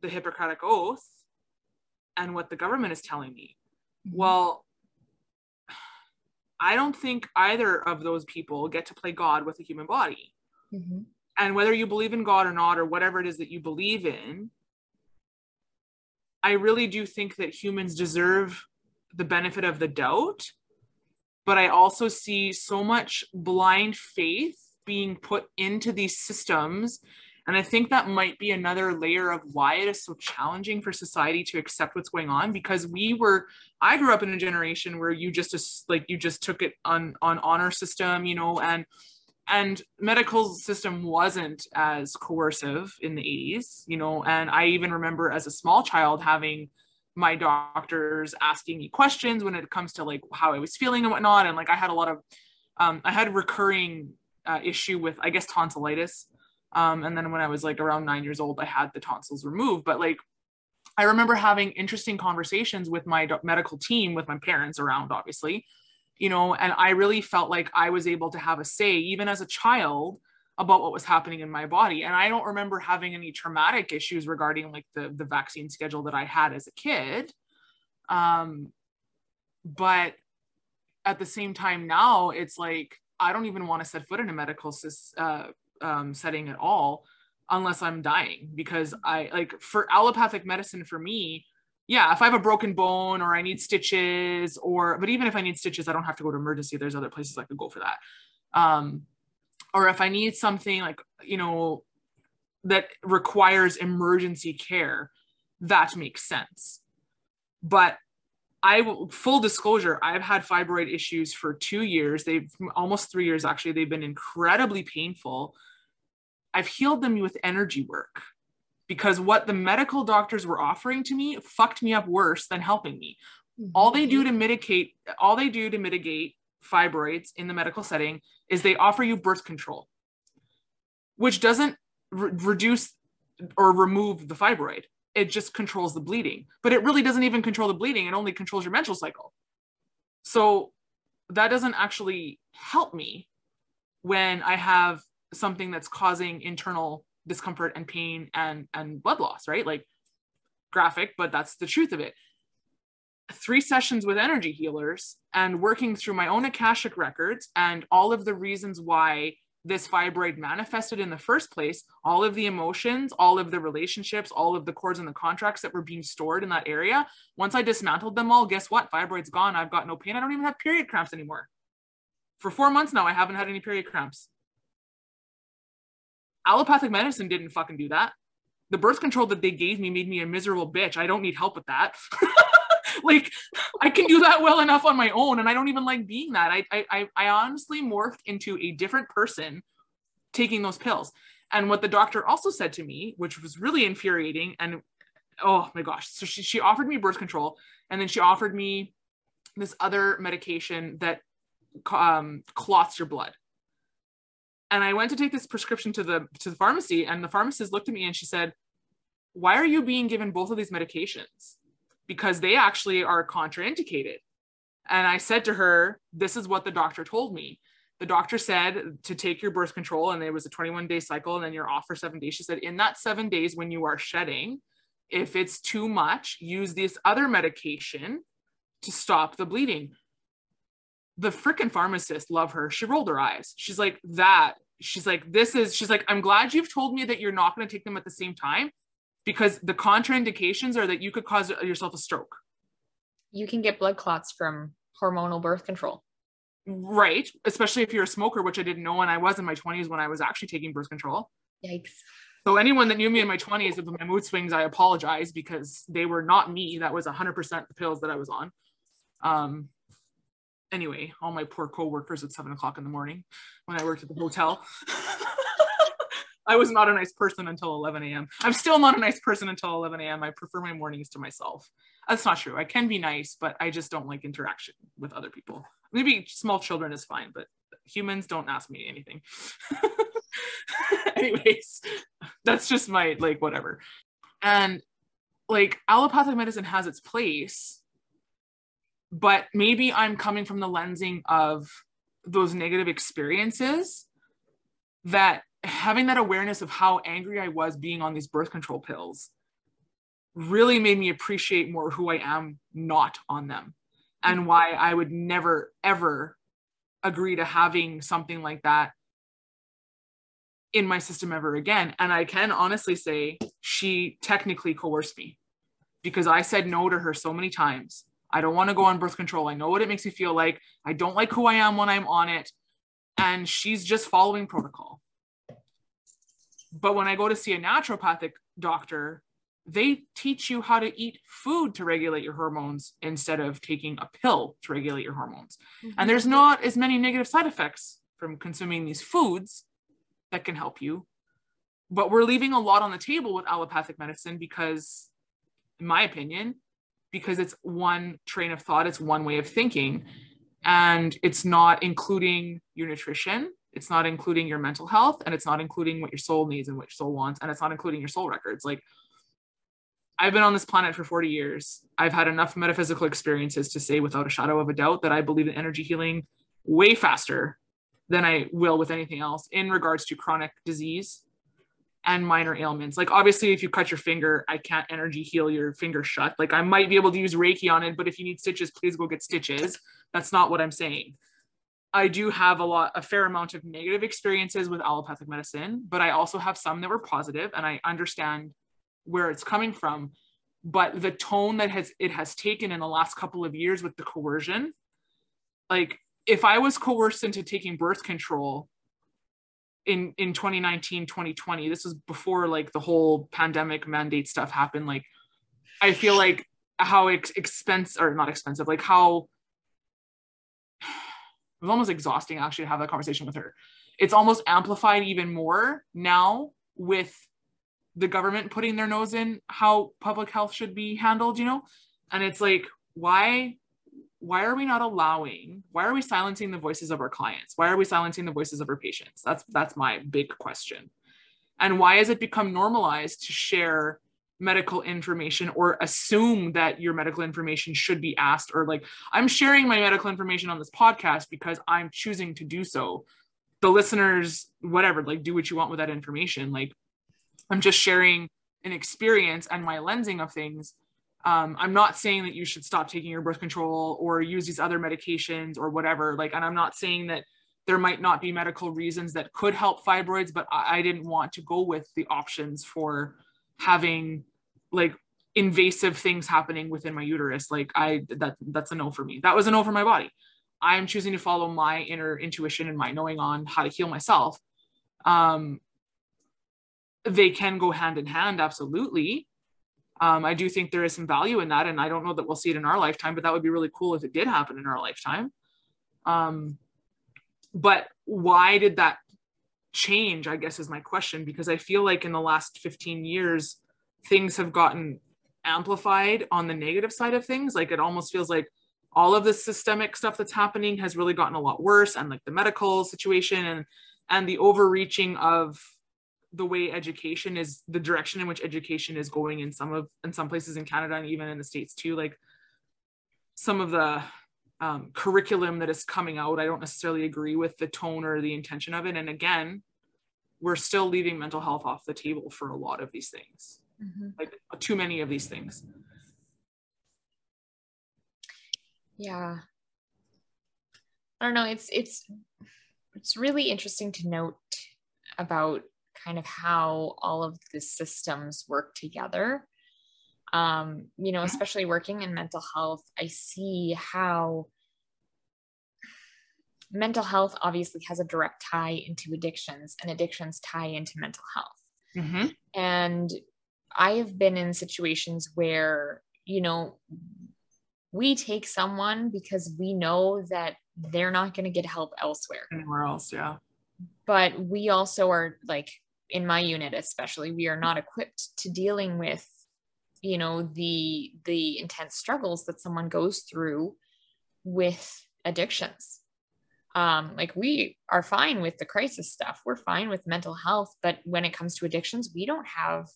the hippocratic oath and what the government is telling me Mm-hmm. well i don't think either of those people get to play god with a human body Mhm. and whether you believe in god or not or whatever it is that you believe in i really do think that humans deserve the benefit of the doubt but i also see so much blind faith being put into these systems. And i think that might be another layer of why it is so challenging for society to accept what's going on because we were i grew up in a generation where you just like you just took it on on honor system you know and and medical system wasn't as coercive in the 80s you know. And i even remember as a small child having my doctors asking me questions when it comes to like how i was feeling and whatnot. And like i had a lot of um, i had recurring uh, issue with i guess tonsillitis. Um, and then when i was like around nine years old i had the tonsils removed. But like i remember having interesting conversations with my medical team with my parents around obviously you know and i really felt like i was able to have a say even as a child about what was happening in my body. And i don't remember having any traumatic issues regarding like the the vaccine schedule that i had as a kid. Um but at the same time now it's like i don't even want to set foot in a medical uh, um, setting at all unless i'm dying because i like for allopathic medicine for me yeah if i have a broken bone or i need stitches or but even if i need stitches i don't have to go to emergency. There's other places i could go for that. Um or if i need something like you know that requires emergency care that makes sense. But I full disclosure, I've had fibroid issues for two years. They've almost three years actually. They've been incredibly painful. I've healed them with energy work because what the medical doctors were offering to me fucked me up worse than helping me. Mm-hmm. All they do to mitigate, all they do to mitigate fibroids in the medical setting is they offer you birth control, which doesn't re- reduce or remove the fibroid it just controls the bleeding but it really doesn't even control the bleeding. It only controls your menstrual cycle. So that doesn't actually help me when i have something that's causing internal discomfort and pain and and blood loss right? Like graphic but that's the truth of it. Three sessions with energy healers and working through my own akashic records and all of the reasons why this fibroid manifested in the first place, all of the emotions, all of the relationships, all of the cords and the contracts that were being stored in that area. Once I dismantled them all, guess what? Fibroid's gone. I've got no pain. I don't even have period cramps anymore. For four months now, I haven't had any period cramps. Allopathic medicine didn't fucking do that. The birth control that they gave me made me a miserable bitch. I don't need help with that. like I can do that well enough on my own, and I don't even like being that. I I I honestly morphed into a different person taking those pills. And what the doctor also said to me, which was really infuriating, and oh my gosh, so she she offered me birth control, and then she offered me this other medication that um, clots your blood. And I went to take this prescription to the to the pharmacy, and the pharmacist looked at me and she said, "Why are you being given both of these medications?" Because they actually are contraindicated. And I said to her, This is what the doctor told me. The doctor said to take your birth control, and it was a 21 day cycle, and then you're off for seven days. She said, In that seven days, when you are shedding, if it's too much, use this other medication to stop the bleeding. The freaking pharmacist, love her. She rolled her eyes. She's like, That. She's like, This is, she's like, I'm glad you've told me that you're not going to take them at the same time because the contraindications are that you could cause yourself a stroke. You can get blood clots from hormonal birth control. Right. Especially if you're a smoker, which I didn't know when I was in my 20s when I was actually taking birth control. Yikes. So anyone that knew me in my 20s with my mood swings, I apologize because they were not me. That was 100% the pills that I was on. Um, anyway, all my poor coworkers at seven o'clock in the morning when I worked at the hotel. I was not a nice person until 11 a.m. I'm still not a nice person until 11 a.m. I prefer my mornings to myself. That's not true. I can be nice, but I just don't like interaction with other people. Maybe small children is fine, but humans don't ask me anything. Anyways, that's just my like whatever. And like allopathic medicine has its place, but maybe I'm coming from the lensing of those negative experiences that having that awareness of how angry I was being on these birth control pills really made me appreciate more who I am not on them and mm-hmm. why I would never ever agree to having something like that in my system ever again. And I can honestly say she technically coerced me because I said no to her so many times. I don't want to go on birth control. I know what it makes me feel like. I don't like who I am when I'm on it. And she's just following protocol. But when I go to see a naturopathic doctor, they teach you how to eat food to regulate your hormones instead of taking a pill to regulate your hormones. Mm-hmm. And there's not as many negative side effects from consuming these foods that can help you. But we're leaving a lot on the table with allopathic medicine because, in my opinion, because it's one train of thought, it's one way of thinking, and it's not including your nutrition, it's not including your mental health, and it's not including what your soul needs and what your soul wants, and it's not including your soul records. Like, I've been on this planet for 40 years. I've had enough metaphysical experiences to say without a shadow of a doubt that I believe in energy healing way faster than I will with anything else in regards to chronic disease and minor ailments. Like obviously if you cut your finger, I can't energy heal your finger shut. Like I might be able to use Reiki on it, but if you need stitches, please go get stitches. That's not what I'm saying. I do have a lot, a fair amount of negative experiences with allopathic medicine, but I also have some that were positive and I understand where it's coming from. But the tone that has it has taken in the last couple of years with the coercion, like if I was coerced into taking birth control in in 2019 2020 this was before like the whole pandemic mandate stuff happened like i feel like how ex- expensive or not expensive like how it was almost exhausting actually to have that conversation with her. It's almost amplified even more now with the government putting their nose in how public health should be handled you know? And it's like why why are we not allowing why are we silencing the voices of our clients? Why are we silencing the voices of our patients? That's that's my big question. And why has it become normalized to share medical information or assume that your medical information should be asked or like i'm sharing my medical information on this podcast because i'm choosing to do so. The listeners whatever like do what you want with that information. Like i'm just sharing an experience and my lensing of things um, i'm not saying that you should stop taking your birth control or use these other medications or whatever like and i'm not saying that there might not be medical reasons that could help fibroids but I, I didn't want to go with the options for having like invasive things happening within my uterus. Like i that that's a no for me. That was a no for my body. I'm choosing to follow my inner intuition and my knowing on how to heal myself. Um they can go hand in hand absolutely um, I do think there is some value in that, and I don't know that we'll see it in our lifetime, but that would be really cool if it did happen in our lifetime. Um, but why did that change? I guess is my question because I feel like in the last 15 years, things have gotten amplified on the negative side of things. Like it almost feels like all of the systemic stuff that's happening has really gotten a lot worse, and like the medical situation and and the overreaching of the way education is the direction in which education is going in some of in some places in Canada and even in the states too like some of the um, curriculum that is coming out I don't necessarily agree with the tone or the intention of it. And again we're still leaving mental health off the table for a lot of these things. Mm-hmm. like too many of these things. Yeah. I don't know. It's it's it's really interesting to note about kind of how all of the systems work together. Um, you know, especially working in mental health, I see how mental health obviously has a direct tie into addictions, and addictions tie into mental health. Mm-hmm. And I have been in situations where, you know, we take someone because we know that they're not going to get help elsewhere. Anywhere else, yeah. But we also are like in my unit especially, we are not equipped to dealing with you know the the intense struggles that someone goes through with addictions um like we are fine with the crisis stuff we're fine with mental health but when it comes to addictions we don't have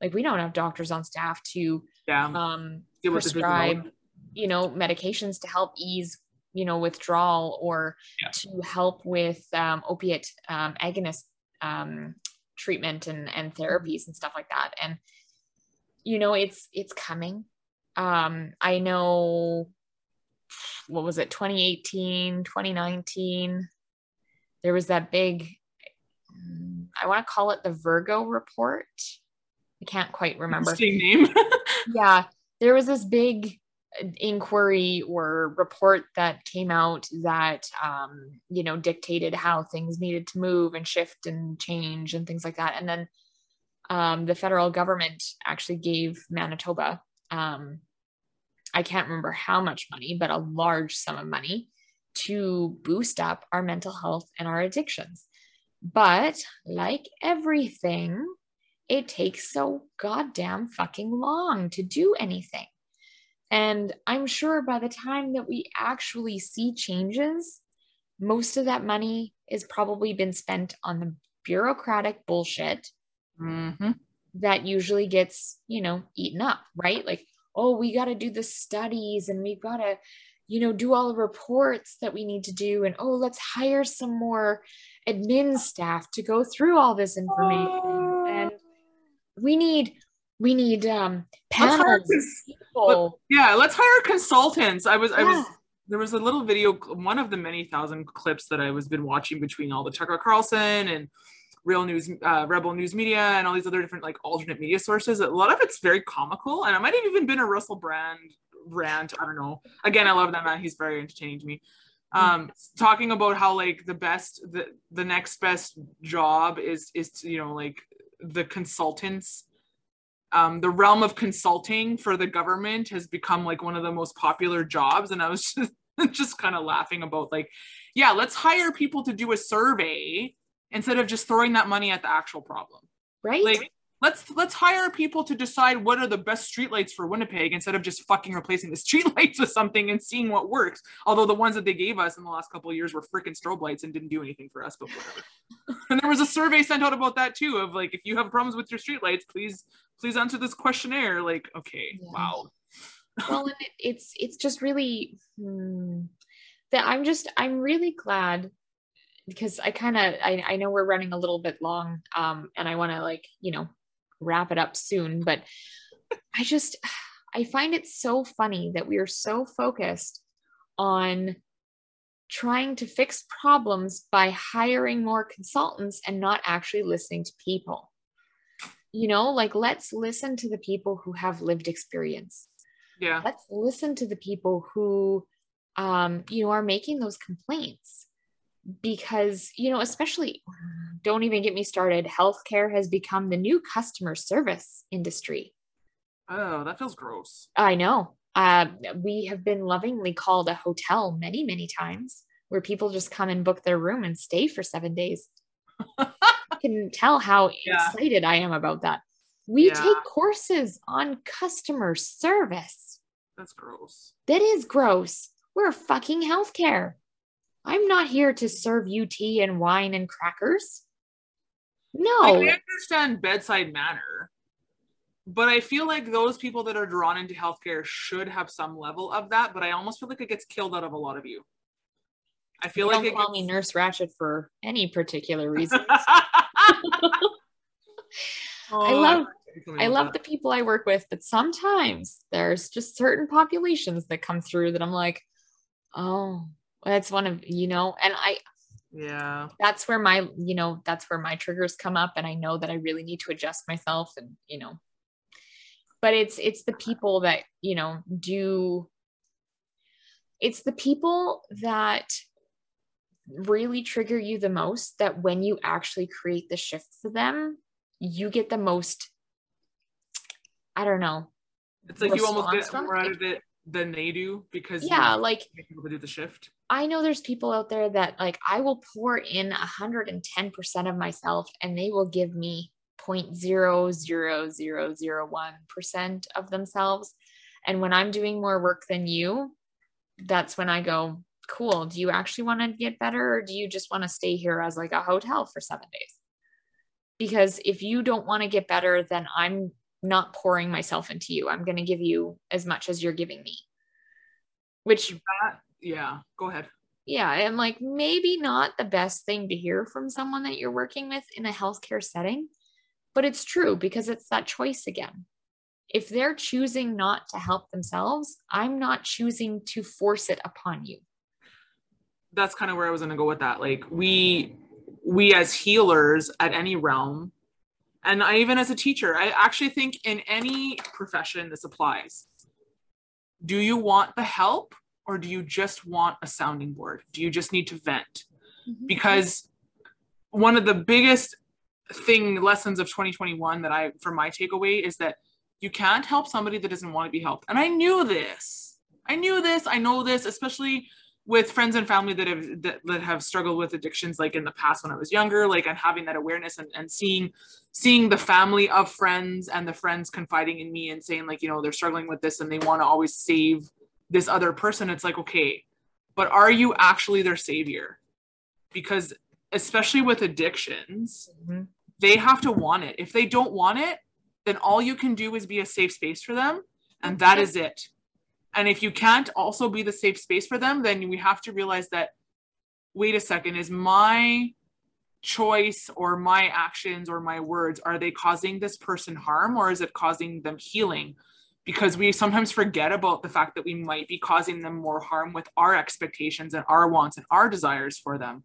like we don't have doctors on staff to Yeah. um prescribe you know medications to help ease you know withdrawal or Yeah. to help with um, opiate um, agonist um, treatment and and therapies and stuff like that. And you know it's it's coming. Um i know what was it 2018 2019 there was that big i want to call it the virgo report. I can't quite remember. Name. yeah there was this big inquiry or report that came out that um, you know dictated how things needed to move and shift and change and things like that and then um, the federal government actually gave manitoba um, i can't remember how much money but a large sum of money to boost up our mental health and our addictions but like everything it takes so goddamn fucking long to do anything. And I'm sure by the time that we actually see changes, most of that money is probably been spent on the bureaucratic bullshit mm-hmm. that usually gets, you know, eaten up, right? Like, oh, we got to do the studies and we've got to, you know, do all the reports that we need to do. And oh, let's hire some more admin staff to go through all this information. And we need, we need um Let's hire cons- people. Yeah, let's hire consultants. I was I was there was a little video one of the many thousand clips that I was been watching between all the Tucker Carlson and Real News uh, Rebel News Media and all these other different like alternate media sources. A lot of it's very comical and it might have even been a Russell Brand rant. I don't know. Again, I love that man. He's very entertaining to me. Um, talking about how like the best the the next best job is is to, you know like the consultants um, the realm of consulting for the government has become like one of the most popular jobs. And i was just, just kind of laughing about like yeah let's hire people to do a survey instead of just throwing that money at the actual problem. Right? like let's let's hire people to decide what are the best streetlights for winnipeg instead of just fucking replacing the streetlights with something and seeing what works. Although the ones that they gave us in the last couple of years were freaking strobe lights and didn't do anything for us but whatever. And there was a survey sent out about that too of like if you have problems with your streetlights please please answer this questionnaire. Like okay Yeah. wow. Well and it, it's it's just really hmm, that i'm just i'm really glad because i kind of I, I know we're running a little bit long um and i want to like you know wrap it up soon but i just i find it so funny that we are so focused on trying to fix problems by hiring more consultants and not actually listening to people you know like let's listen to the people who have lived experience. Yeah. Let's listen to the people who um, you know are making those complaints. Because you know especially don't even get me started healthcare has become the new customer service industry. Oh that feels gross. I know. Uh, we have been lovingly called a hotel many many times where people just come and book their room and stay for seven days you can tell how Yeah. excited i am about that we Yeah. take courses on customer service that's gross that is gross. We're fucking healthcare. I'm not here to serve you tea and wine and crackers. No. like, i understand bedside manner but i feel like those people that are drawn into healthcare should have some level of that but i almost feel like it gets killed out of a lot of you i feel like don't it call me Nurse Ratched for any particular reason. Oh, I love- I love the people I work with, but sometimes there's just certain populations that come through that I'm like, oh, that's one of you know, and I yeah. that's where my you know that's where my triggers come up and i know that i really need to adjust myself and you know. But it's it's the people that you know do it's the people that really trigger you the most that when you actually create the shift for them you get the most I don't know. It's like you almost get more out of it than they do because Yeah, like able to do the shift. I know there's people out there that like I will pour in 110% of myself and they will give me 0.00001% of themselves. And when I'm doing more work than you, that's when I go, cool. Do you actually want to get better or do you just want to stay here as like a hotel for seven days? Because if you don't want to get better, then I'm not pouring myself into you. I'm going to give you as much as you're giving me. Which That, yeah, go ahead. yeah, and like maybe not the best thing to hear from someone that you're working with in a healthcare setting, but it's true because it's that choice again. If they're choosing not to help themselves, I'm not choosing to force it upon you. That's kind of where I was going to go with that. Like we we as healers at any realm and I even as a teacher, I actually think in any profession this applies. Do you want the help or do you just want a sounding board? Do you just need to vent? Mm-hmm. Because one of the biggest thing lessons of 2021 that I from my takeaway is that you can't help somebody that doesn't want to be helped. And I knew this. I knew this. I know this, especially with friends and family that have that, that have struggled with addictions like in the past when I was younger, like and having that awareness and, and seeing seeing the family of friends and the friends confiding in me and saying like, you know, they're struggling with this and they want to always save this other person. It's like, okay, but are you actually their savior? Because especially with addictions, Mhm. they have to want it. If they don't want it, then all you can do is be a safe space for them. And that is it. And if you can't also be the safe space for them, then we have to realize that wait a second, is my choice or my actions or my words, are they causing this person harm or is it causing them healing? Because we sometimes forget about the fact that we might be causing them more harm with our expectations and our wants and our desires for them.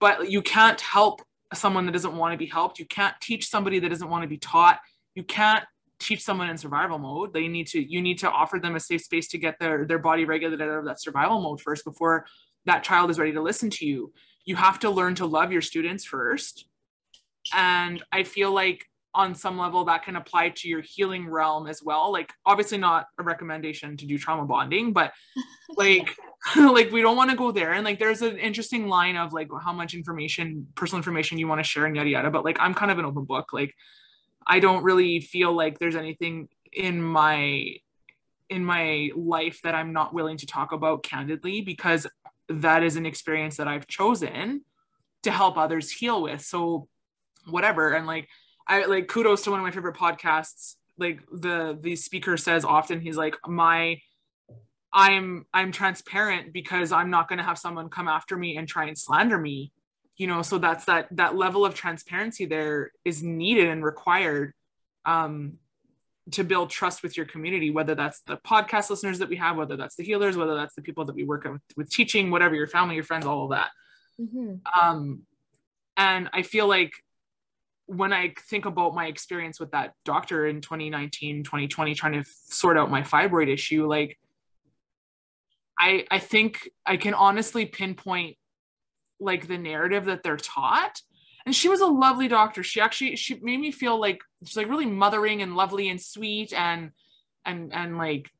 But you can't help someone that doesn't want to be helped. You can't teach somebody that doesn't want to be taught. You can't teach someone in survival mode. They need to you need to offer them a safe space to get their their body regulated out of that survival mode first before that child is ready to listen to you. You have to learn to love your students first. And I feel like on some level that can apply to your healing realm as well. Like obviously not a recommendation to do trauma bonding, but like like we don't want to go there and like there's an interesting line of like how much information personal information you want to share and yada yada but like i'm kind of an open book like i don't really feel like there's anything in my in my life that i'm not willing to talk about candidly because that is an experience that i've chosen to help others heal with so whatever and like i like kudos to one of my favorite podcasts like the the speaker says often he's like my I'm I'm transparent because I'm not going to have someone come after me and try and slander me. You know, so that's that that level of transparency there is needed and required um to build trust with your community, whether that's the podcast listeners that we have, whether that's the healers, whether that's the people that we work with, with teaching, whatever your family, your friends, all of that. Mhm. Um, and I feel like when I think about my experience with that doctor in 2019, 2020, trying to sort out my fibroid issue, like I I think I can honestly pinpoint like the narrative that they're taught. And she was a lovely doctor. She actually she made me feel like she's like really mothering and lovely and sweet and and and like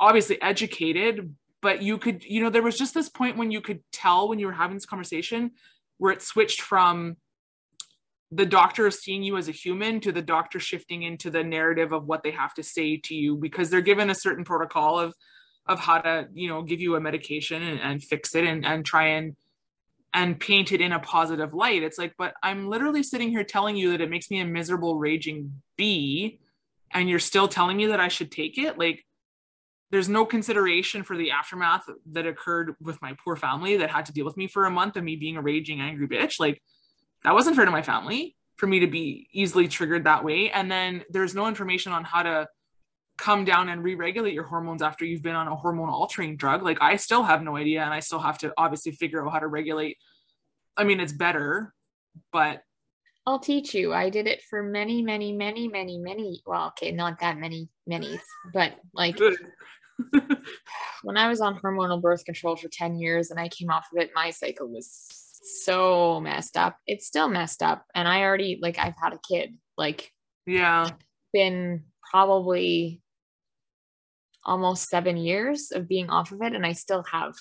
obviously educated, but you could, you know, there was just this point when you could tell when you were having this conversation where it switched from the doctor seeing you as a human to the doctor shifting into the narrative of what they have to say to you because they're given a certain protocol of of how to you know give you a medication and, and fix it and, and try and and paint it in a positive light. It's like but i'm literally sitting here telling you that it makes me a miserable raging bee and you're still telling me that i should take it? Like there's no consideration for the aftermath that occurred with my poor family that had to deal with me for a month of me being a raging angry bitch. Like that wasn't fair to my family for me to be easily triggered that way. And then there's no information on how to come down and re-regulate your hormones after you've been on a hormone altering drug like i still have no idea and i still have to obviously figure out how to regulate i mean it's better but I'll teach you. I did it for many, many, many, many, many. Well, okay, not that many, many, but like when I was on hormonal birth control for 10 years and I came off of it, my cycle was so messed up. It's still messed up. And I already, like, I've had a kid, like, Yeah. been probably almost seven years of being off of it. And I still have.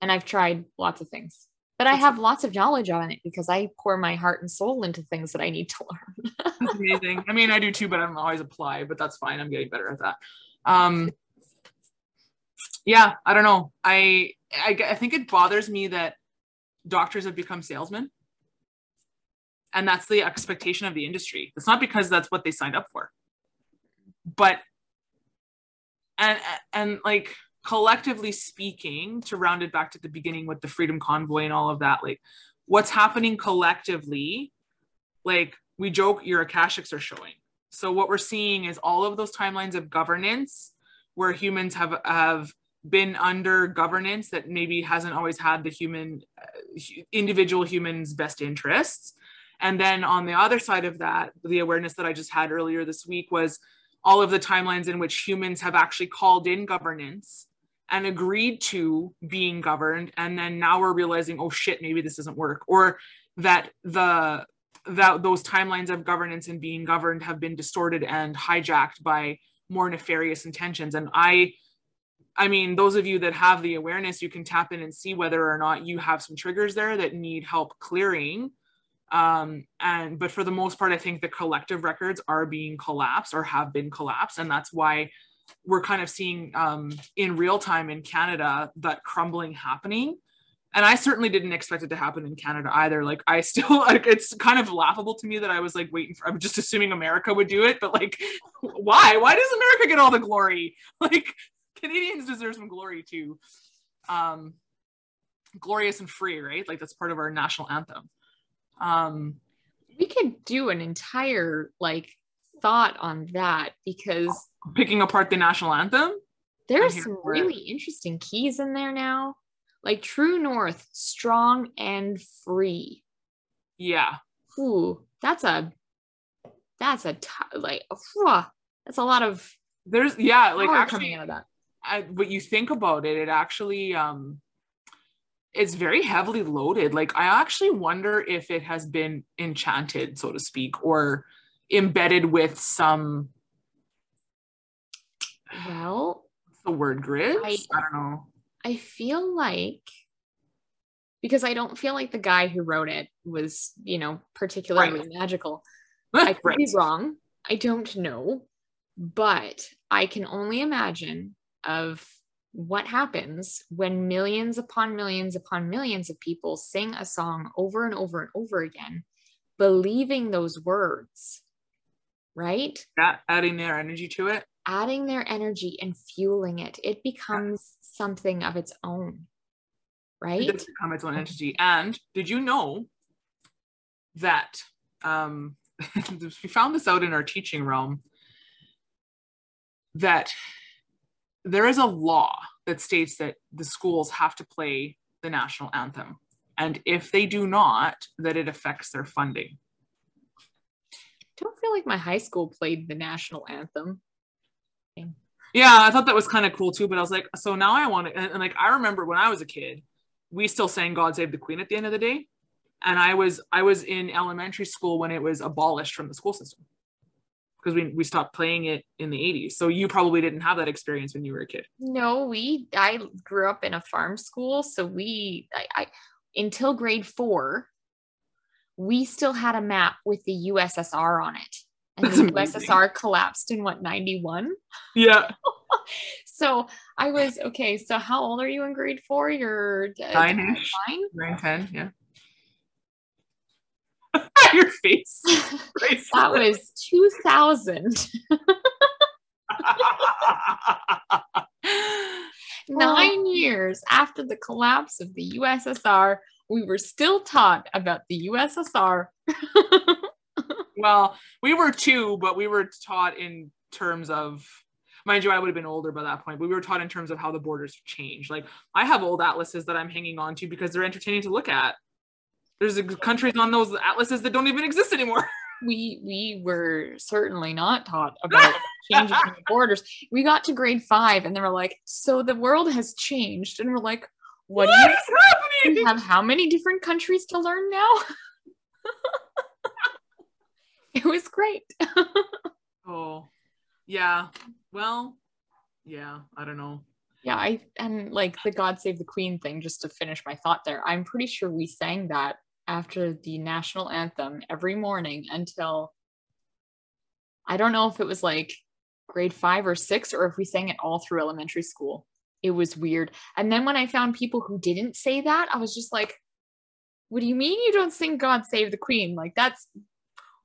And I've tried lots of things. But I have lots of knowledge on it because I pour my heart and soul into things that I need to learn. That's amazing. I mean, I do too, but I don't always apply, but that's fine. I'm getting better at that. Um, yeah, I don't know. I, I, I think it bothers me that doctors have become salesmen. And that's the expectation of the industry. It's not because that's what they signed up for. But, and, and like collectively speaking, to round it back to the beginning with the Freedom Convoy and all of that, like what's happening collectively, like we joke your akashics are showing. So what we're seeing is all of those timelines of governance where humans have have been under governance that maybe hasn't always had the human uh, individual humans best interests. And then on the other side of that the awareness that i just had earlier this week was all of the timelines in which humans have actually called in governance and agreed to being governed. And then now we're realizing oh shit maybe this doesn't work. Or that the that those timelines of governance and being governed have been distorted and hijacked by more nefarious intentions. And i i mean those of you that have the awareness you can tap in and see whether or not you have some triggers there that need help clearing um and but for the most part i think the collective records are being collapsed or have been collapsed and that's why we're kind of seeing um in real time in canada that crumbling happening and I certainly didn't expect it to happen in Canada either. Like I still like it's kind of laughable to me that I was like waiting for I'm just assuming America would do it, but like why? Why does America get all the glory? Like Canadians deserve some glory too. Um glorious and free, right? Like that's part of our national anthem. Um we could do an entire like thought on that because picking apart the national anthem. there's here some for it. really interesting keys in there now. Like True North, strong and free. Yeah. Ooh, that's a that's a t- like phew, that's a lot of There's yeah, like actually coming out of that. I, what you think about it, it actually um it's very heavily loaded. Like I actually wonder if it has been enchanted, so to speak, or embedded with some Well, the word grids. I- I, don't know. I feel like because I don't feel like the guy who wrote it was, you know, particularly magical. I could be wrong. I don't know. But I can only imagine of what happens when millions upon millions upon millions of people sing a song over and over and over again, believing those words, right? Yeah, adding their energy to it. Adding their energy and fueling it, it becomes something of its own, It right? does become its own entity. And did you know that um, we found this out in our teaching realm that there is a law that states that the schools have to play the national anthem. And if they do not, that it affects their funding. I don't feel like my high school played the national anthem. Yeah, I thought that was kind of cool too. But I was like, so now I want to, and, and like I remember when I was a kid, we still sang "God Save the Queen" at the end of the day, and I was I was in elementary school when it was abolished from the school system because we we stopped playing it in the '80s. So you probably didn't have that experience when you were a kid. No, we I grew up in a farm school, so we I, I until grade four, we still had a map with the USSR on it. And That's the amazing. USSR collapsed in what 91? Yeah, So I was okay. So how old are you in grade four? You're uh, nine-ish, nine? nine, ten, yeah. Your face. That was 2000. Nine years after the collapse of the USSR, we were still taught about the USSR. Well, we were two, but we were taught in terms of, mind you, I would have been older by that point, but we were taught in terms of how the borders changed. Like I have old atlases that I'm hanging on to because they're entertaining to look at. There's a- countries on those atlases that don't even exist anymore. we we were certainly not taught about changes in the borders. We got to grade five and they were like, so the world has changed. And we're like, what, What you happening? you have how many different countries to learn now? it was great. Oh, yeah. Well, yeah. I don't know. Yeah, I and like the God Save the Queen thing, just to finish my thought there, I'm pretty sure we sang that after the national anthem every morning until I don't know if it was like grade five or six or if we sang it all through elementary school. It was weird. And then when I found people who didn't say that, I was just like, what do you mean you don't sing God Save the Queen? Like that's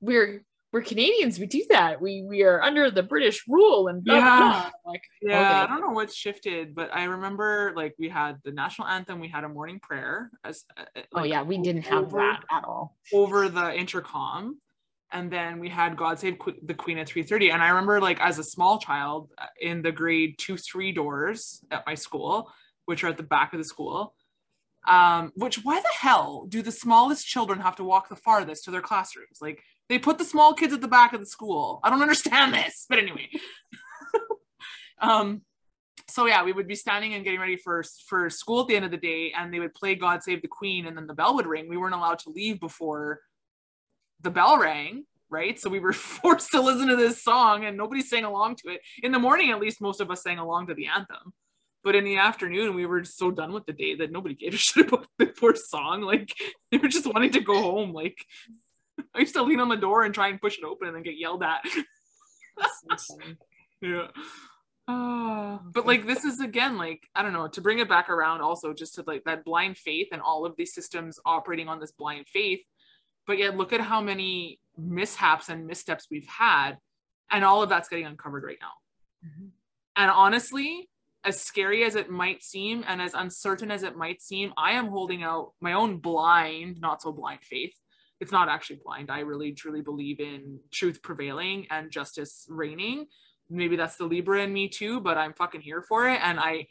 we're we're Canadians, we do that. We we are under the British rule and blah, Yeah. blah. Like Yeah, okay. I don't know what shifted, but I remember like we had the national anthem, we had a morning prayer as uh, uh, Oh yeah, we didn't have over- that at all. over the intercom and then we had god save Que- the queen at 3.30 and i remember like as a small child uh, in the grade two three doors at my school which are at the back of the school um, which why the hell do the smallest children have to walk the farthest to their classrooms like they put the small kids at the back of the school. I don't understand this but anyway. Um so yeah we would be standing and getting ready for for school at the end of the day and they would play god save the queen and then the bell would ring. We weren't allowed to leave before the bell rang right? So we were forced to listen to this song and nobody sang along to it. In the morning at least most of us sang along to the anthem. But in the afternoon we were so done with the day that nobody gave a shit about the poor song. Like they were just wanting to go home like i used to lean on the door and try and push it open and then get yelled at. Yeah. Uh, but like this is again like i don't know to bring it back around also just to like that blind faith and all of these systems operating on this blind faith but yet look at how many mishaps and missteps we've had and all of that's getting uncovered right now. Mhm. and honestly as scary as it might seem and as uncertain as it might seem i am holding out my own blind not so blind faith it's not actually blind. I really truly believe in truth prevailing and justice reigning. Maybe that's the libra in me too but i'm fucking here for it. And i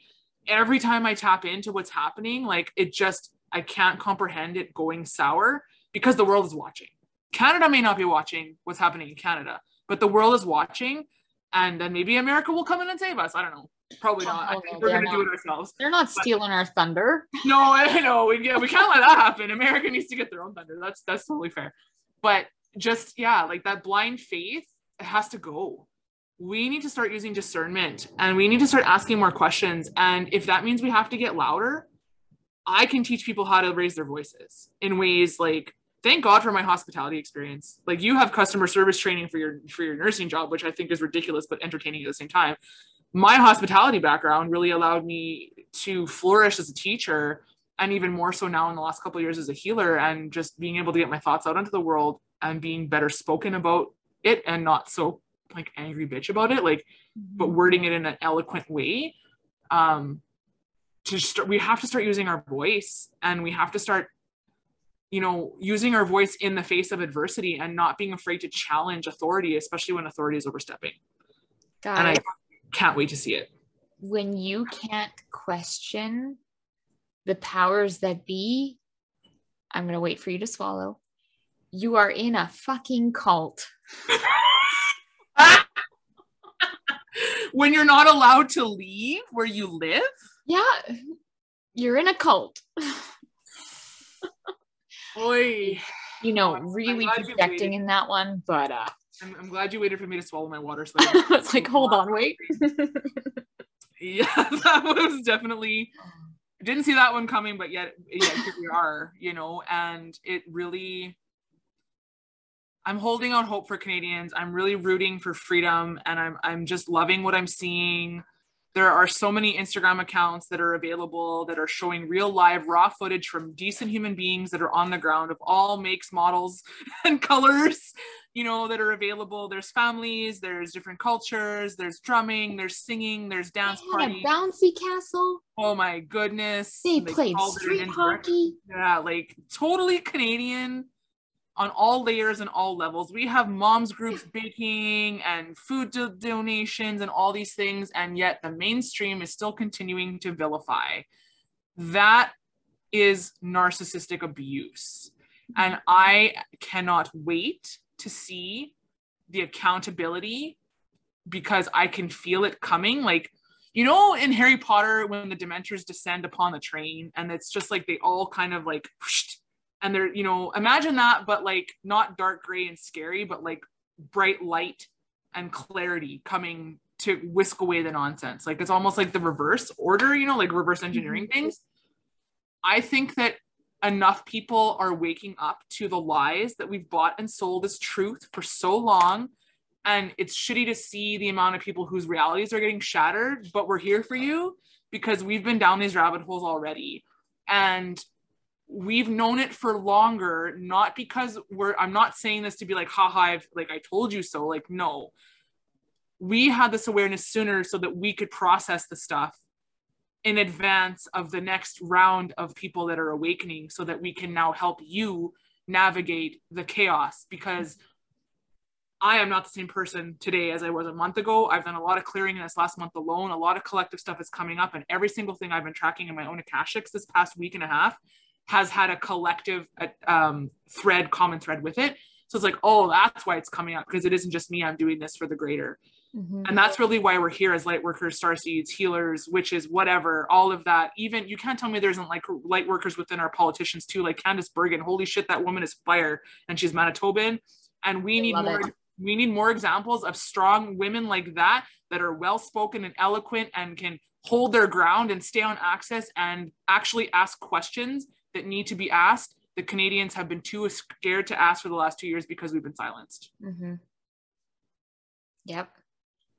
every time i tap into what's happening like it just i can't comprehend it going sour because the world is watching. Canada may not be watching what's happening in canada but the world is watching. And then maybe america will come in and save us. I don't know probably Oh, not i think we're they're gonna do it ourselves They're not stealing our thunder. no, I know. We, yeah, we can't let that happen. America needs to get their own thunder. That's that's totally fair. But just yeah, like that blind faith it has to go. We need to start using discernment and we need to start asking more questions. And if that means we have to get louder, I can teach people how to raise their voices in ways like thank God for my hospitality experience. Like you have customer service training for your for your nursing job, which I think is ridiculous but entertaining at the same time. My hospitality background really allowed me to flourish as a teacher and even more so now in the last couple of years as a healer and just being able to get my thoughts out into the world and being better spoken about it and not so like angry bitch about it like but wording it in an eloquent way. Um to start we have to start using our voice and we have to start you know using our voice in the face of adversity and not being afraid to challenge authority especially when authority is overstepping and i can't wait to see it when you can't question the powers that be, I'm going to wait for you to swallow. You are in a fucking cult. when you're not allowed to leave where you live Yeah, you're in a cult. boy. You know, I'm really you projecting in that one, but uh I'm, I'm glad you waited for me to swallow my water so it's like, hold on, wait. yeah that was definitely didn't see that one coming but yet yeah here we are you know and it really i'm holding out hope for canadians. I'm really rooting for freedom and i'm i'm just loving what i'm seeing there are so many instagram accounts that are available that are showing real live raw footage from decent human beings that are on the ground of all makes models and colors you know that are available there's families there's different cultures there's drumming there's singing there's dance They had a bouncy castle. oh my goodness They And played called it an street hockey. yeah like totally canadian on all layers and all levels. We have moms groups baking and food do- donations and all these things and yet the mainstream is still continuing to vilify. That is narcissistic abuse. And i cannot wait to see the accountability because i can feel it coming. Like you know in Harry Potter when the Dementors descend upon the train and it's just like they all kind of like and they're you know imagine that but like not dark gray and scary but like bright light and clarity coming to whisk away the nonsense. Like it's almost like the reverse order you know like reverse engineering mm-hmm. things. I think that enough people are waking up to the lies that we've bought and sold as truth for so long and it's shitty to see the amount of people whose realities are getting shattered but we're here for you because we've been down these rabbit holes already. And we've known it for longer not because we're i'm not saying this to be like haha I've, like i told you so like no we had this awareness sooner so that we could process the stuff in advance of the next round of people that are awakening so that we can now help you navigate the chaos because I am not the same person today as I was a month ago. I've done a lot of clearing in this last month alone. A lot of collective stuff is coming up, and every single thing I've been tracking in my own Akashics this past week and a half has had a collective um, thread, common thread with it. So it's like, oh, that's why it's coming up because it isn't just me. I'm doing this for the greater. Mm-hmm. And that's really why we're here as light workers, star seeds, healers, witches, whatever, all of that. Even you can't tell me there isn't like light workers within our politicians too, like Candice Bergen. Holy shit, that woman is fire and she's Manitoban. And we need more. It. We need more examples of strong women like that that are well spoken and eloquent and can hold their ground and stay on access and actually ask questions that need to be asked the Canadians have been too scared to ask for the last two years because we've been silenced. Mm-hmm. Yep.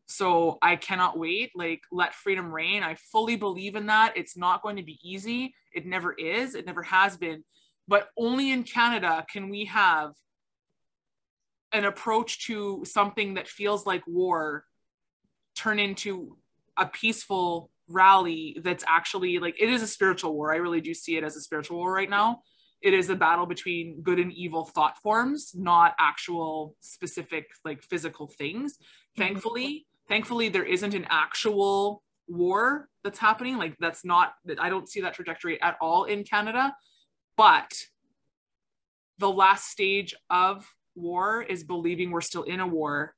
So I cannot wait. Like, let freedom reign. I fully believe in that. It's not going to be easy. It never is. It never has been. But only in Canada can we have an approach to something that feels like war turn into a peaceful rally that's actually like it is a spiritual war. I really do see it as a spiritual war right now. It is a battle between good and evil thought forms, not actual specific like physical things. Thankfully, thankfully there isn't an actual war that's happening. Like that's not that I don't see that trajectory at all in Canada. But the last stage of war is believing we're still in a war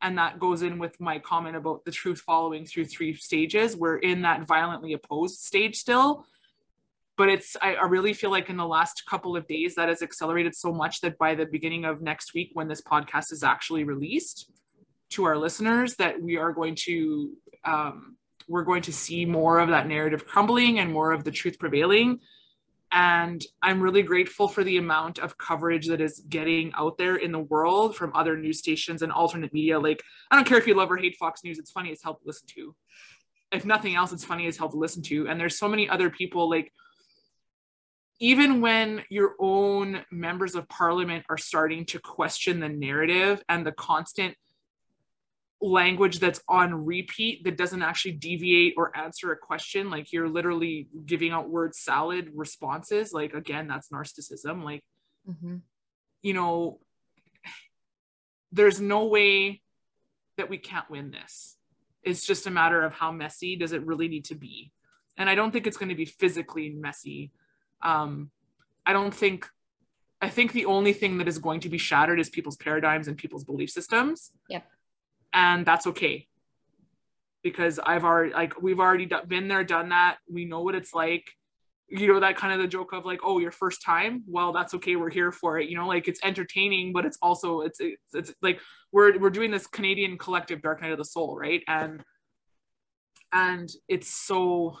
and that goes in with my comment about the truth following through three stages. We're in that violently opposed stage still. But it's I, I, really feel like in the last couple of days that has accelerated so much that by the beginning of next week when this podcast is actually released to our listeners that we are going to um, we're going to see more of that narrative crumbling and more of the truth prevailing and I'm really grateful for the amount of coverage that is getting out there in the world from other news stations and alternate media. Like, I don't care if you love or hate Fox News, it's funny as hell to listen to. If nothing else, it's funny as hell to listen to. And there's so many other people, like, even when your own members of parliament are starting to question the narrative and the constant language that's on repeat that doesn't actually deviate or answer a question. Like you're literally giving out word salad responses. Like again that's narcissism. Like mm-hmm. you know there's no way that we can't win this. It's just a matter of how messy does it really need to be? And i don't think it's going to be physically messy. Um i don't think i think the only thing that is going to be shattered is people's paradigms and people's belief systems. Yep and that's okay because I've already like we've already been there, done that. We know what it's like. You know that kind of the joke of like, oh, your first time. Well, that's okay. We're here for it. You know, like it's entertaining, but it's also it's it's, it's like we're we're doing this Canadian collective Dark Night of the Soul, right? And and it's so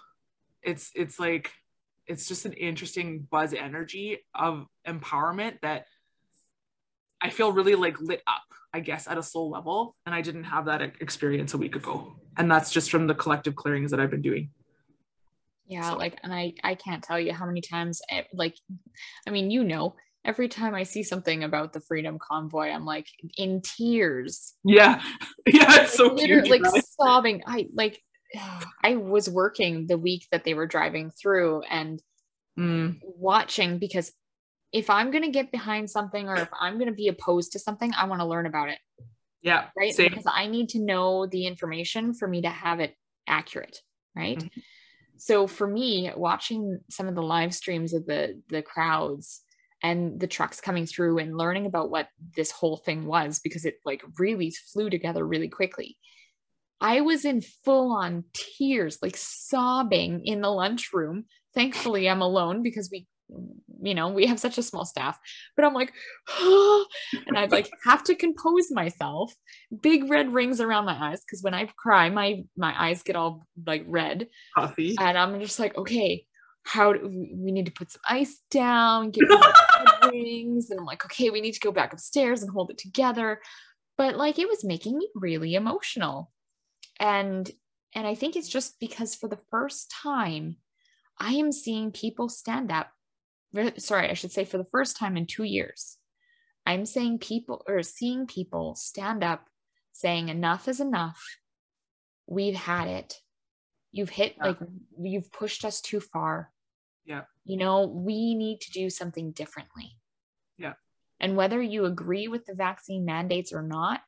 it's it's like it's just an interesting buzz energy of empowerment that I feel really like lit up I guess, at a soul level. And I didn't have that experience a week ago. And that's just from the collective clearings that I've been doing. Yeah, so. like, and I, I can't tell you how many times, eh, like, I mean, you know, every time I see something about the Freedom Convoy, I'm like in tears. Yeah, yeah, it's so cute, like right? sobbing. I like, I was working the week that they were driving through and mm. watching because if I'm going to get behind something or if I'm going to be opposed to something, I want to learn about it. Yeah. Right. Same. Because I need to know the information for me to have it accurate. Right. Mm-hmm. So for me, watching some of the live streams of the the crowds and the trucks coming through and learning about what this whole thing was because it like really flew together really quickly. I was in full on tears, like sobbing in the lunchroom. Thankfully, I'm alone because we, you know, we have such a small staff. But I'm like, oh, and I'd like have to compose myself. Big red rings around my eyes because when I cry, my my eyes get all like red. Coffee. And I'm just like, okay, how do we need to put some ice down, get rid of the rings, and I'm like, okay, we need to go back upstairs and hold it together. But like, it was making me really emotional and and i think it's just because for the first time i am seeing people stand up sorry i should say for the first time in 2 years i'm saying people or seeing people stand up saying enough is enough we've had it you've hit yeah. like you've pushed us too far yeah you know we need to do something differently yeah and whether you agree with the vaccine mandates or not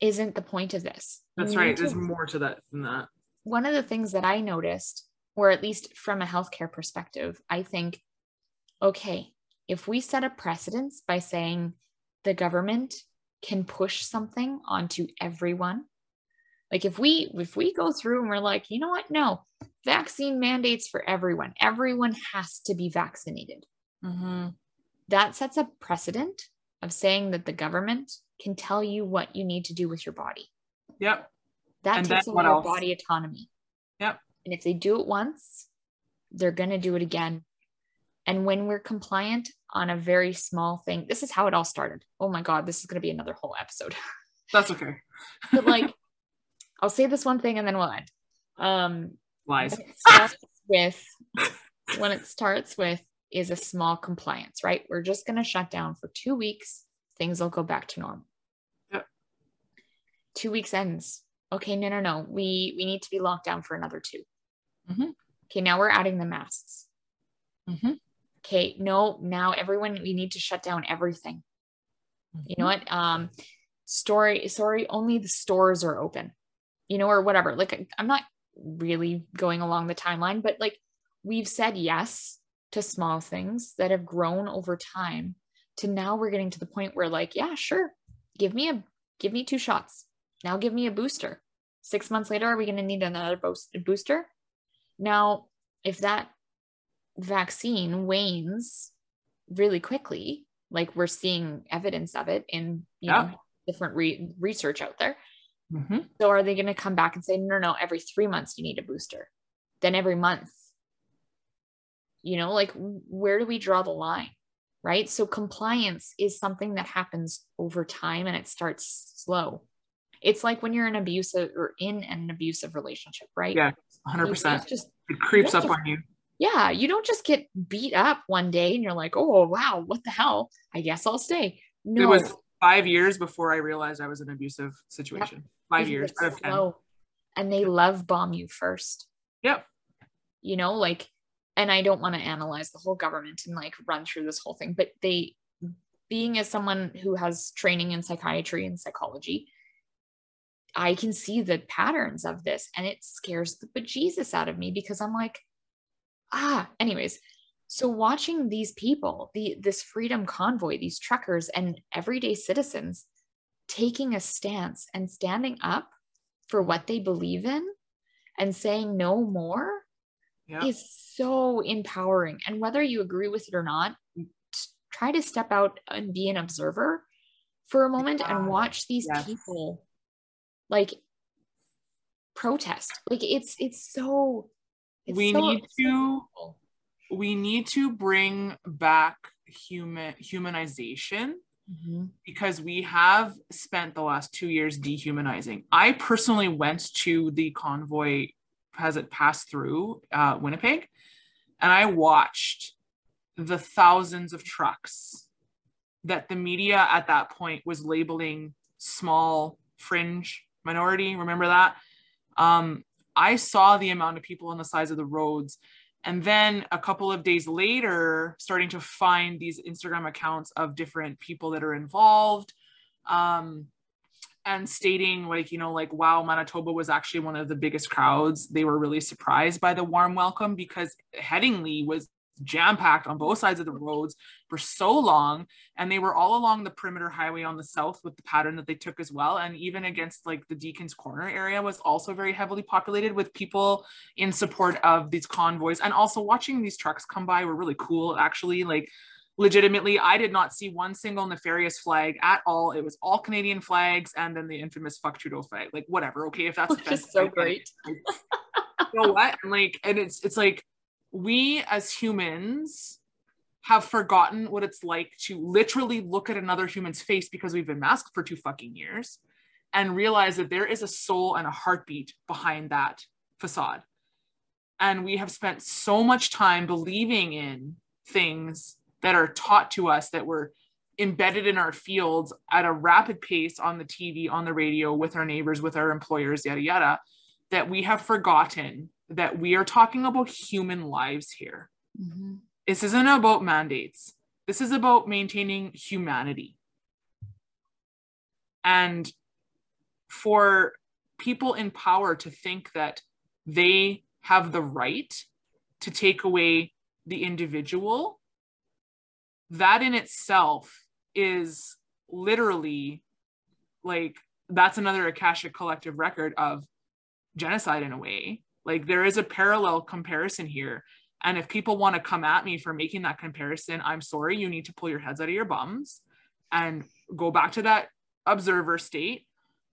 isn't the point of this. That's right. There's more to that than that. One of the things that I noticed, or at least from a healthcare perspective, I think, okay, if we set a precedence by saying the government can push something onto everyone, like if we if we go through and we're like, you know what? No, vaccine mandates for everyone. Everyone has to be vaccinated. Mm-hmm. That sets a precedent of saying that the government can tell you what you need to do with your body. Yep. That and takes away your body autonomy. Yep. And if they do it once, they're going to do it again. And when we're compliant on a very small thing, this is how it all started. Oh my God, this is going to be another whole episode. That's okay. but like, I'll say this one thing and then we'll end. Um, Lies. with when it starts with is a small compliance, right? We're just going to shut down for two weeks things will go back to normal. Yep. Two weeks ends. Okay, no, no, no. We we need to be locked down for another 2 mm-hmm. Okay, now we're adding the masks. Mm-hmm. Okay, no, now everyone we need to shut down everything. Mm-hmm. You know what? Um, story, sorry, only the stores are open. You know, or whatever. Like I'm not really going along the timeline, but like we've said yes to small things that have grown over time to now we're getting to the point where like yeah sure give me a give me two shots now give me a booster six months later are we going to need another booster now if that vaccine wanes really quickly like we're seeing evidence of it in you yeah. know different re- research out there mm-hmm. so are they going to come back and say no no every three months you need a booster then every month you know like where do we draw the line right? So compliance is something that happens over time and it starts slow. It's like when you're in abusive or in an abusive relationship, right? Yeah, 100%. Just, it creeps up just, on you. Yeah, you don't just get beat up one day and you're like, oh, wow, what the hell? I guess I'll stay. No. It was five years before I realized I was in an abusive situation. Yep. Five years out of 10. And they love bomb you first. Yep. You know, like and I don't want to analyze the whole government and like run through this whole thing, but they, being as someone who has training in psychiatry and psychology, I can see the patterns of this and it scares the bejesus out of me because I'm like, ah, anyways. So watching these people, the this freedom convoy, these truckers and everyday citizens taking a stance and standing up for what they believe in and saying no more yeah. is so empowering. And whether you agree with it or not, try to step out and be an observer for a moment yeah. and watch these yes. people like protest. Like it's it's so it's we so need to we need to bring back human humanization mm-hmm. because we have spent the last two years dehumanizing. I personally went to the convoy as it passed through uh, Winnipeg, and I watched the thousands of trucks that the media at that point was labeling small fringe minority. Remember that? Um, I saw the amount of people on the sides of the roads. And then a couple of days later, starting to find these Instagram accounts of different people that are involved. Um, and stating like you know like wow manitoba was actually one of the biggest crowds they were really surprised by the warm welcome because headingley was jam packed on both sides of the roads for so long. And they were all along the perimeter highway on the south with the pattern that they took as well. And even against like the Deacon's Corner area was also very heavily populated with people in support of these convoys. And also watching these trucks come by were really cool, actually. Like, legitimately i did not see one single nefarious flag at all it was all canadian flags and then the infamous fuck trudeau flag like whatever okay if that's just so great you know what and like and it's it's like we as humans have forgotten what it's like to literally look at another human's face because we've been masked for two fucking years and realize that there is a soul and a heartbeat behind that facade. And we have spent so much time believing in things that are taught to us that were embedded in our fields at a rapid pace on the TV, on the radio, with our neighbors, with our employers, yada, yada, that we have forgotten that we are talking about human lives here. Mm-hmm. This isn't about mandates. This is about maintaining humanity. And for people in power to think that they have the right to take away the individual that in itself is literally like that's another akashic collective record of genocide in a way like there is a parallel comparison here and if people want to come at me for making that comparison i'm sorry you need to pull your heads out of your bums and go back to that observer state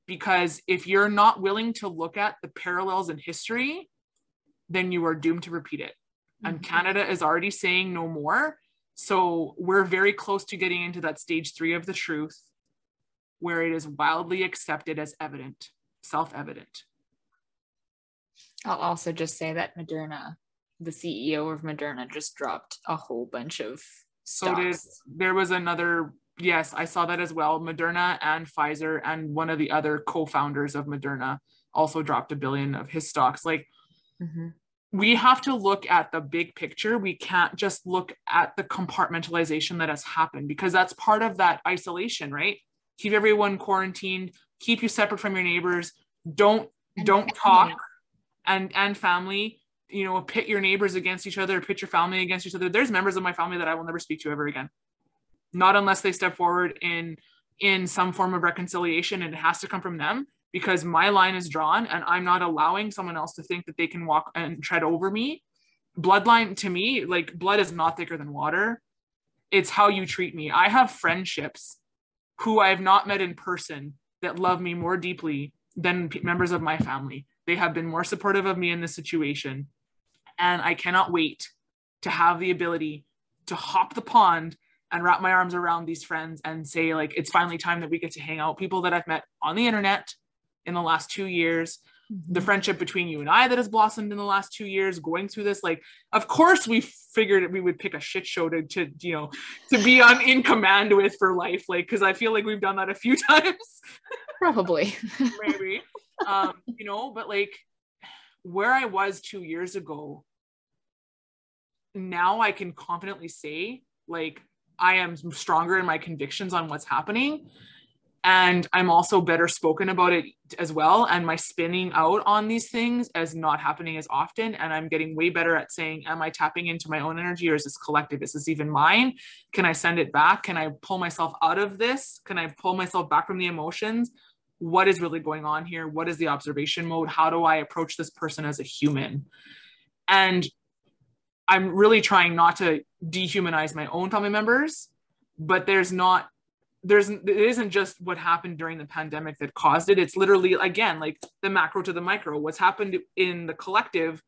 because if you're not willing to look at the parallels in history then you are doomed to repeat it mm-hmm. and canada is already saying no more so we're very close to getting into that stage three of the truth where it is wildly accepted as evident, self evident. I'll also just say that Moderna, the CEO of Moderna, just dropped a whole bunch of stocks. So there was another yes, I saw that as well. Moderna and Pfizer and one of the other co-founders of Moderna also dropped a billion of his stocks. Like mm-hmm we have to look at the big picture. We can't just look at the compartmentalization that has happened because that's part of that isolation, right? Keep everyone quarantined, keep you separate from your neighbors, don't and don't talk and and family, you know, pit your neighbors against each other, pit your family against each other. There's members of my family that I will never speak to ever again. Not unless they step forward in in some form of reconciliation and it has to come from them because my line is drawn and I'm not allowing someone else to think that they can walk and tread over me. Bloodline to me, like blood is not thicker than water. It's how you treat me. I have friendships who I have not met in person that love me more deeply than members of my family. They have been more supportive of me in this situation. And I cannot wait to have the ability to hop the pond and wrap my arms around these friends and say, like, it's finally time that we get to hang out. People that I've met on the internet, in the last two years the mm-hmm. friendship between you and I that has blossomed in the last two years, going through this, like, of course we figured we would pick a shit show to, to you know, to be on in command with for life, like, because I feel like we've done that a few times. Probably. Maybe. Um, you know, but like where I was two years ago, now I can confidently say, like, I am stronger in my convictions on what's happening and i'm also better spoken about it as well and my spinning out on these things as not happening as often and i'm getting way better at saying am i tapping into my own energy or is this collective? Is this even mine? Can i send it back? Can i pull myself out of this? Can i pull myself back from the emotions what is really going on here? What is the observation mode? How do i approach this person as a human? And i'm really trying not to dehumanize my own family members but there's not there's it isn't just what happened during the pandemic that caused it. It's literally again like the macro to the micro. What's happened in the collective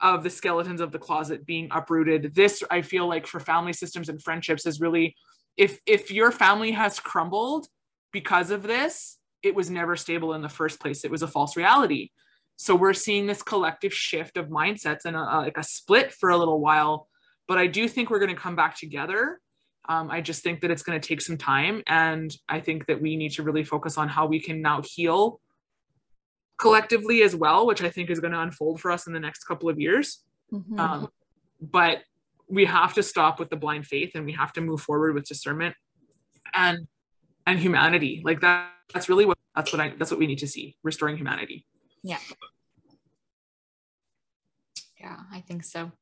of the skeletons of the closet being uprooted. This i feel like for family systems and friendships is really if if your family has crumbled because of this it was never stable in the first place it was a false reality so we're seeing this collective shift of mindsets and a, a, like a split for a little while but i do think we're going to come back together um, I just think that it's going to take some time. And I think that we need to really focus on how we can now heal collectively as well, which I think is going to unfold for us in the next couple of years. Mm-hmm. Um, but we have to stop with the blind faith and we have to move forward with discernment and and humanity like that that's really what that's what i that's what we need to see restoring humanity yeah yeah i think so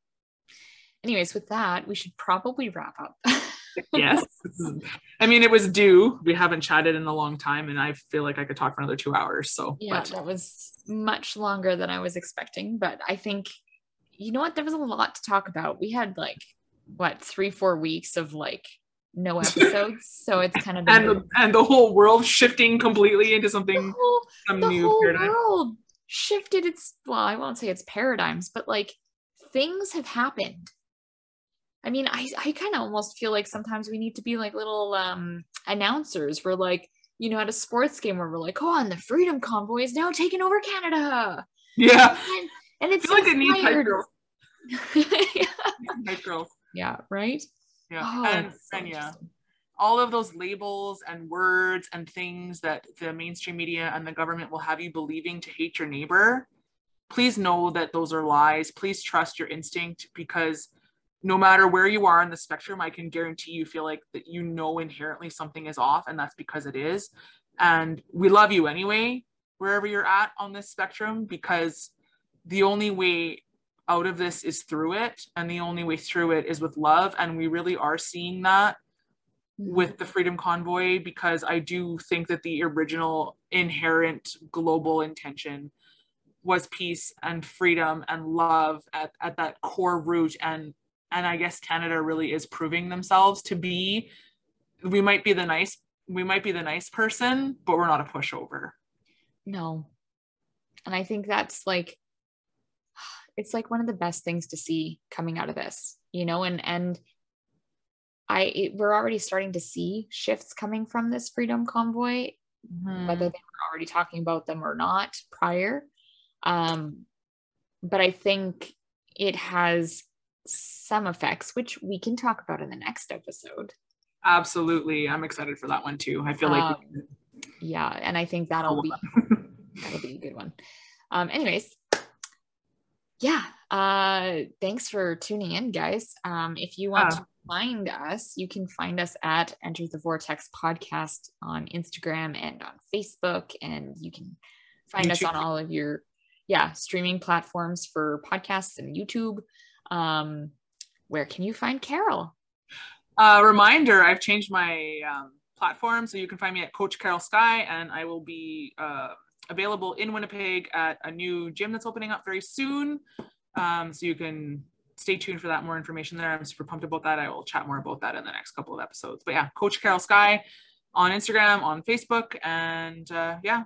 anyways, with that, we should probably wrap up. yes. I mean, it was due. We haven't chatted in a long time, and I feel like I could talk for another two hours. So, yeah, but that was much longer than I was expecting. But I think, you know what? There was a lot to talk about. We had like, what, three, four weeks of like no episodes. so it's kind of and the, and the whole world shifting completely into something the whole, some the new whole paradigm. world shifted its well i won't say its paradigms but like things have happened i mean i, I kind of almost feel like sometimes we need to be like little um announcers we're like you know at a sports game where we're like oh and the freedom convoy is now taking over canada Yeah. and, and I it's feel like needs hype inspired. girls. yeah. Hype girls. yeah right Yeah. Oh, and, so and yeah. all of those labels and words and things that the mainstream media and the government will have you believing to hate your neighbor, please know that those are lies. Please trust your instinct because no matter where you are on the spectrum, I can guarantee you feel like that you know inherently something is off, and that's because it is. And we love you anyway, wherever you're at on this spectrum, because the only way out of this is through it, and the only way through it is with love. And we really are seeing that mm-hmm. with the Freedom Convoy because I do think that the original inherent global intention was peace and freedom and love at, at that core root and and I guess Canada really is proving themselves to be we might be the nice we might be the nice person but we're not a pushover. No. And I think that's like it's like one of the best things to see coming out of this, you know, and and I it, we're already starting to see shifts coming from this freedom convoy whether they were already talking about them or not prior. Um but I think it has some effects which we can talk about in the next episode. Absolutely. I'm excited for that one too. I feel like Um, Yeah, and I think that'll be that'll be a good one. Um, anyways, yeah. Uh, thanks for tuning in, guys. Um, if you want to find us, you can find us at Enter the Vortex Podcast on Instagram and on Facebook, and you can find us on all of your yeah streaming platforms for podcasts and YouTube. Um, where can you find Carol? Uh, reminder, I've changed my um, platform, so you can find me at Coach Carol Sky, and I will be uh, available in Winnipeg at a new gym that's opening up very soon. Um, so you can stay tuned for that. More information there. I'm super pumped about that. I will chat more about that in the next couple of episodes. But yeah, Coach Carol Sky on Instagram, on Facebook, and uh, yeah,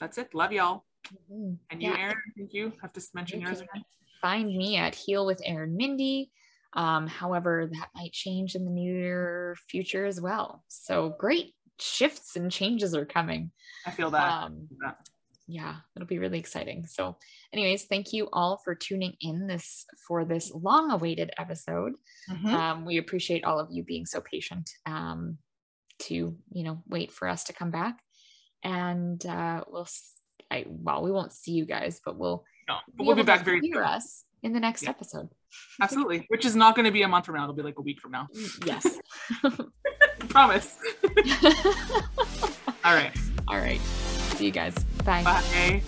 that's it. Love y'all. And you, Yeah. Erin, thank you. Have to mention You yours again. Find me at Heal with Erin Mindy. Um, however, that might change in the near future as well. So great shifts and changes are coming. I feel that. Um, yeah, it'll be really exciting. So, anyways, thank you all for tuning in this for this long-awaited episode. Mhm. Um, we appreciate all of you being so patient um, to you know wait for us to come back, and uh, we'll. I, well, we won't see you guys, but we'll no, but we'll be back very hear soon. us in the next Yeah. episode. Absolutely. Which is not going to be a month from now. It'll be like a week from now. Yes. Promise. All right. All right. See you guys. Bye. Bye.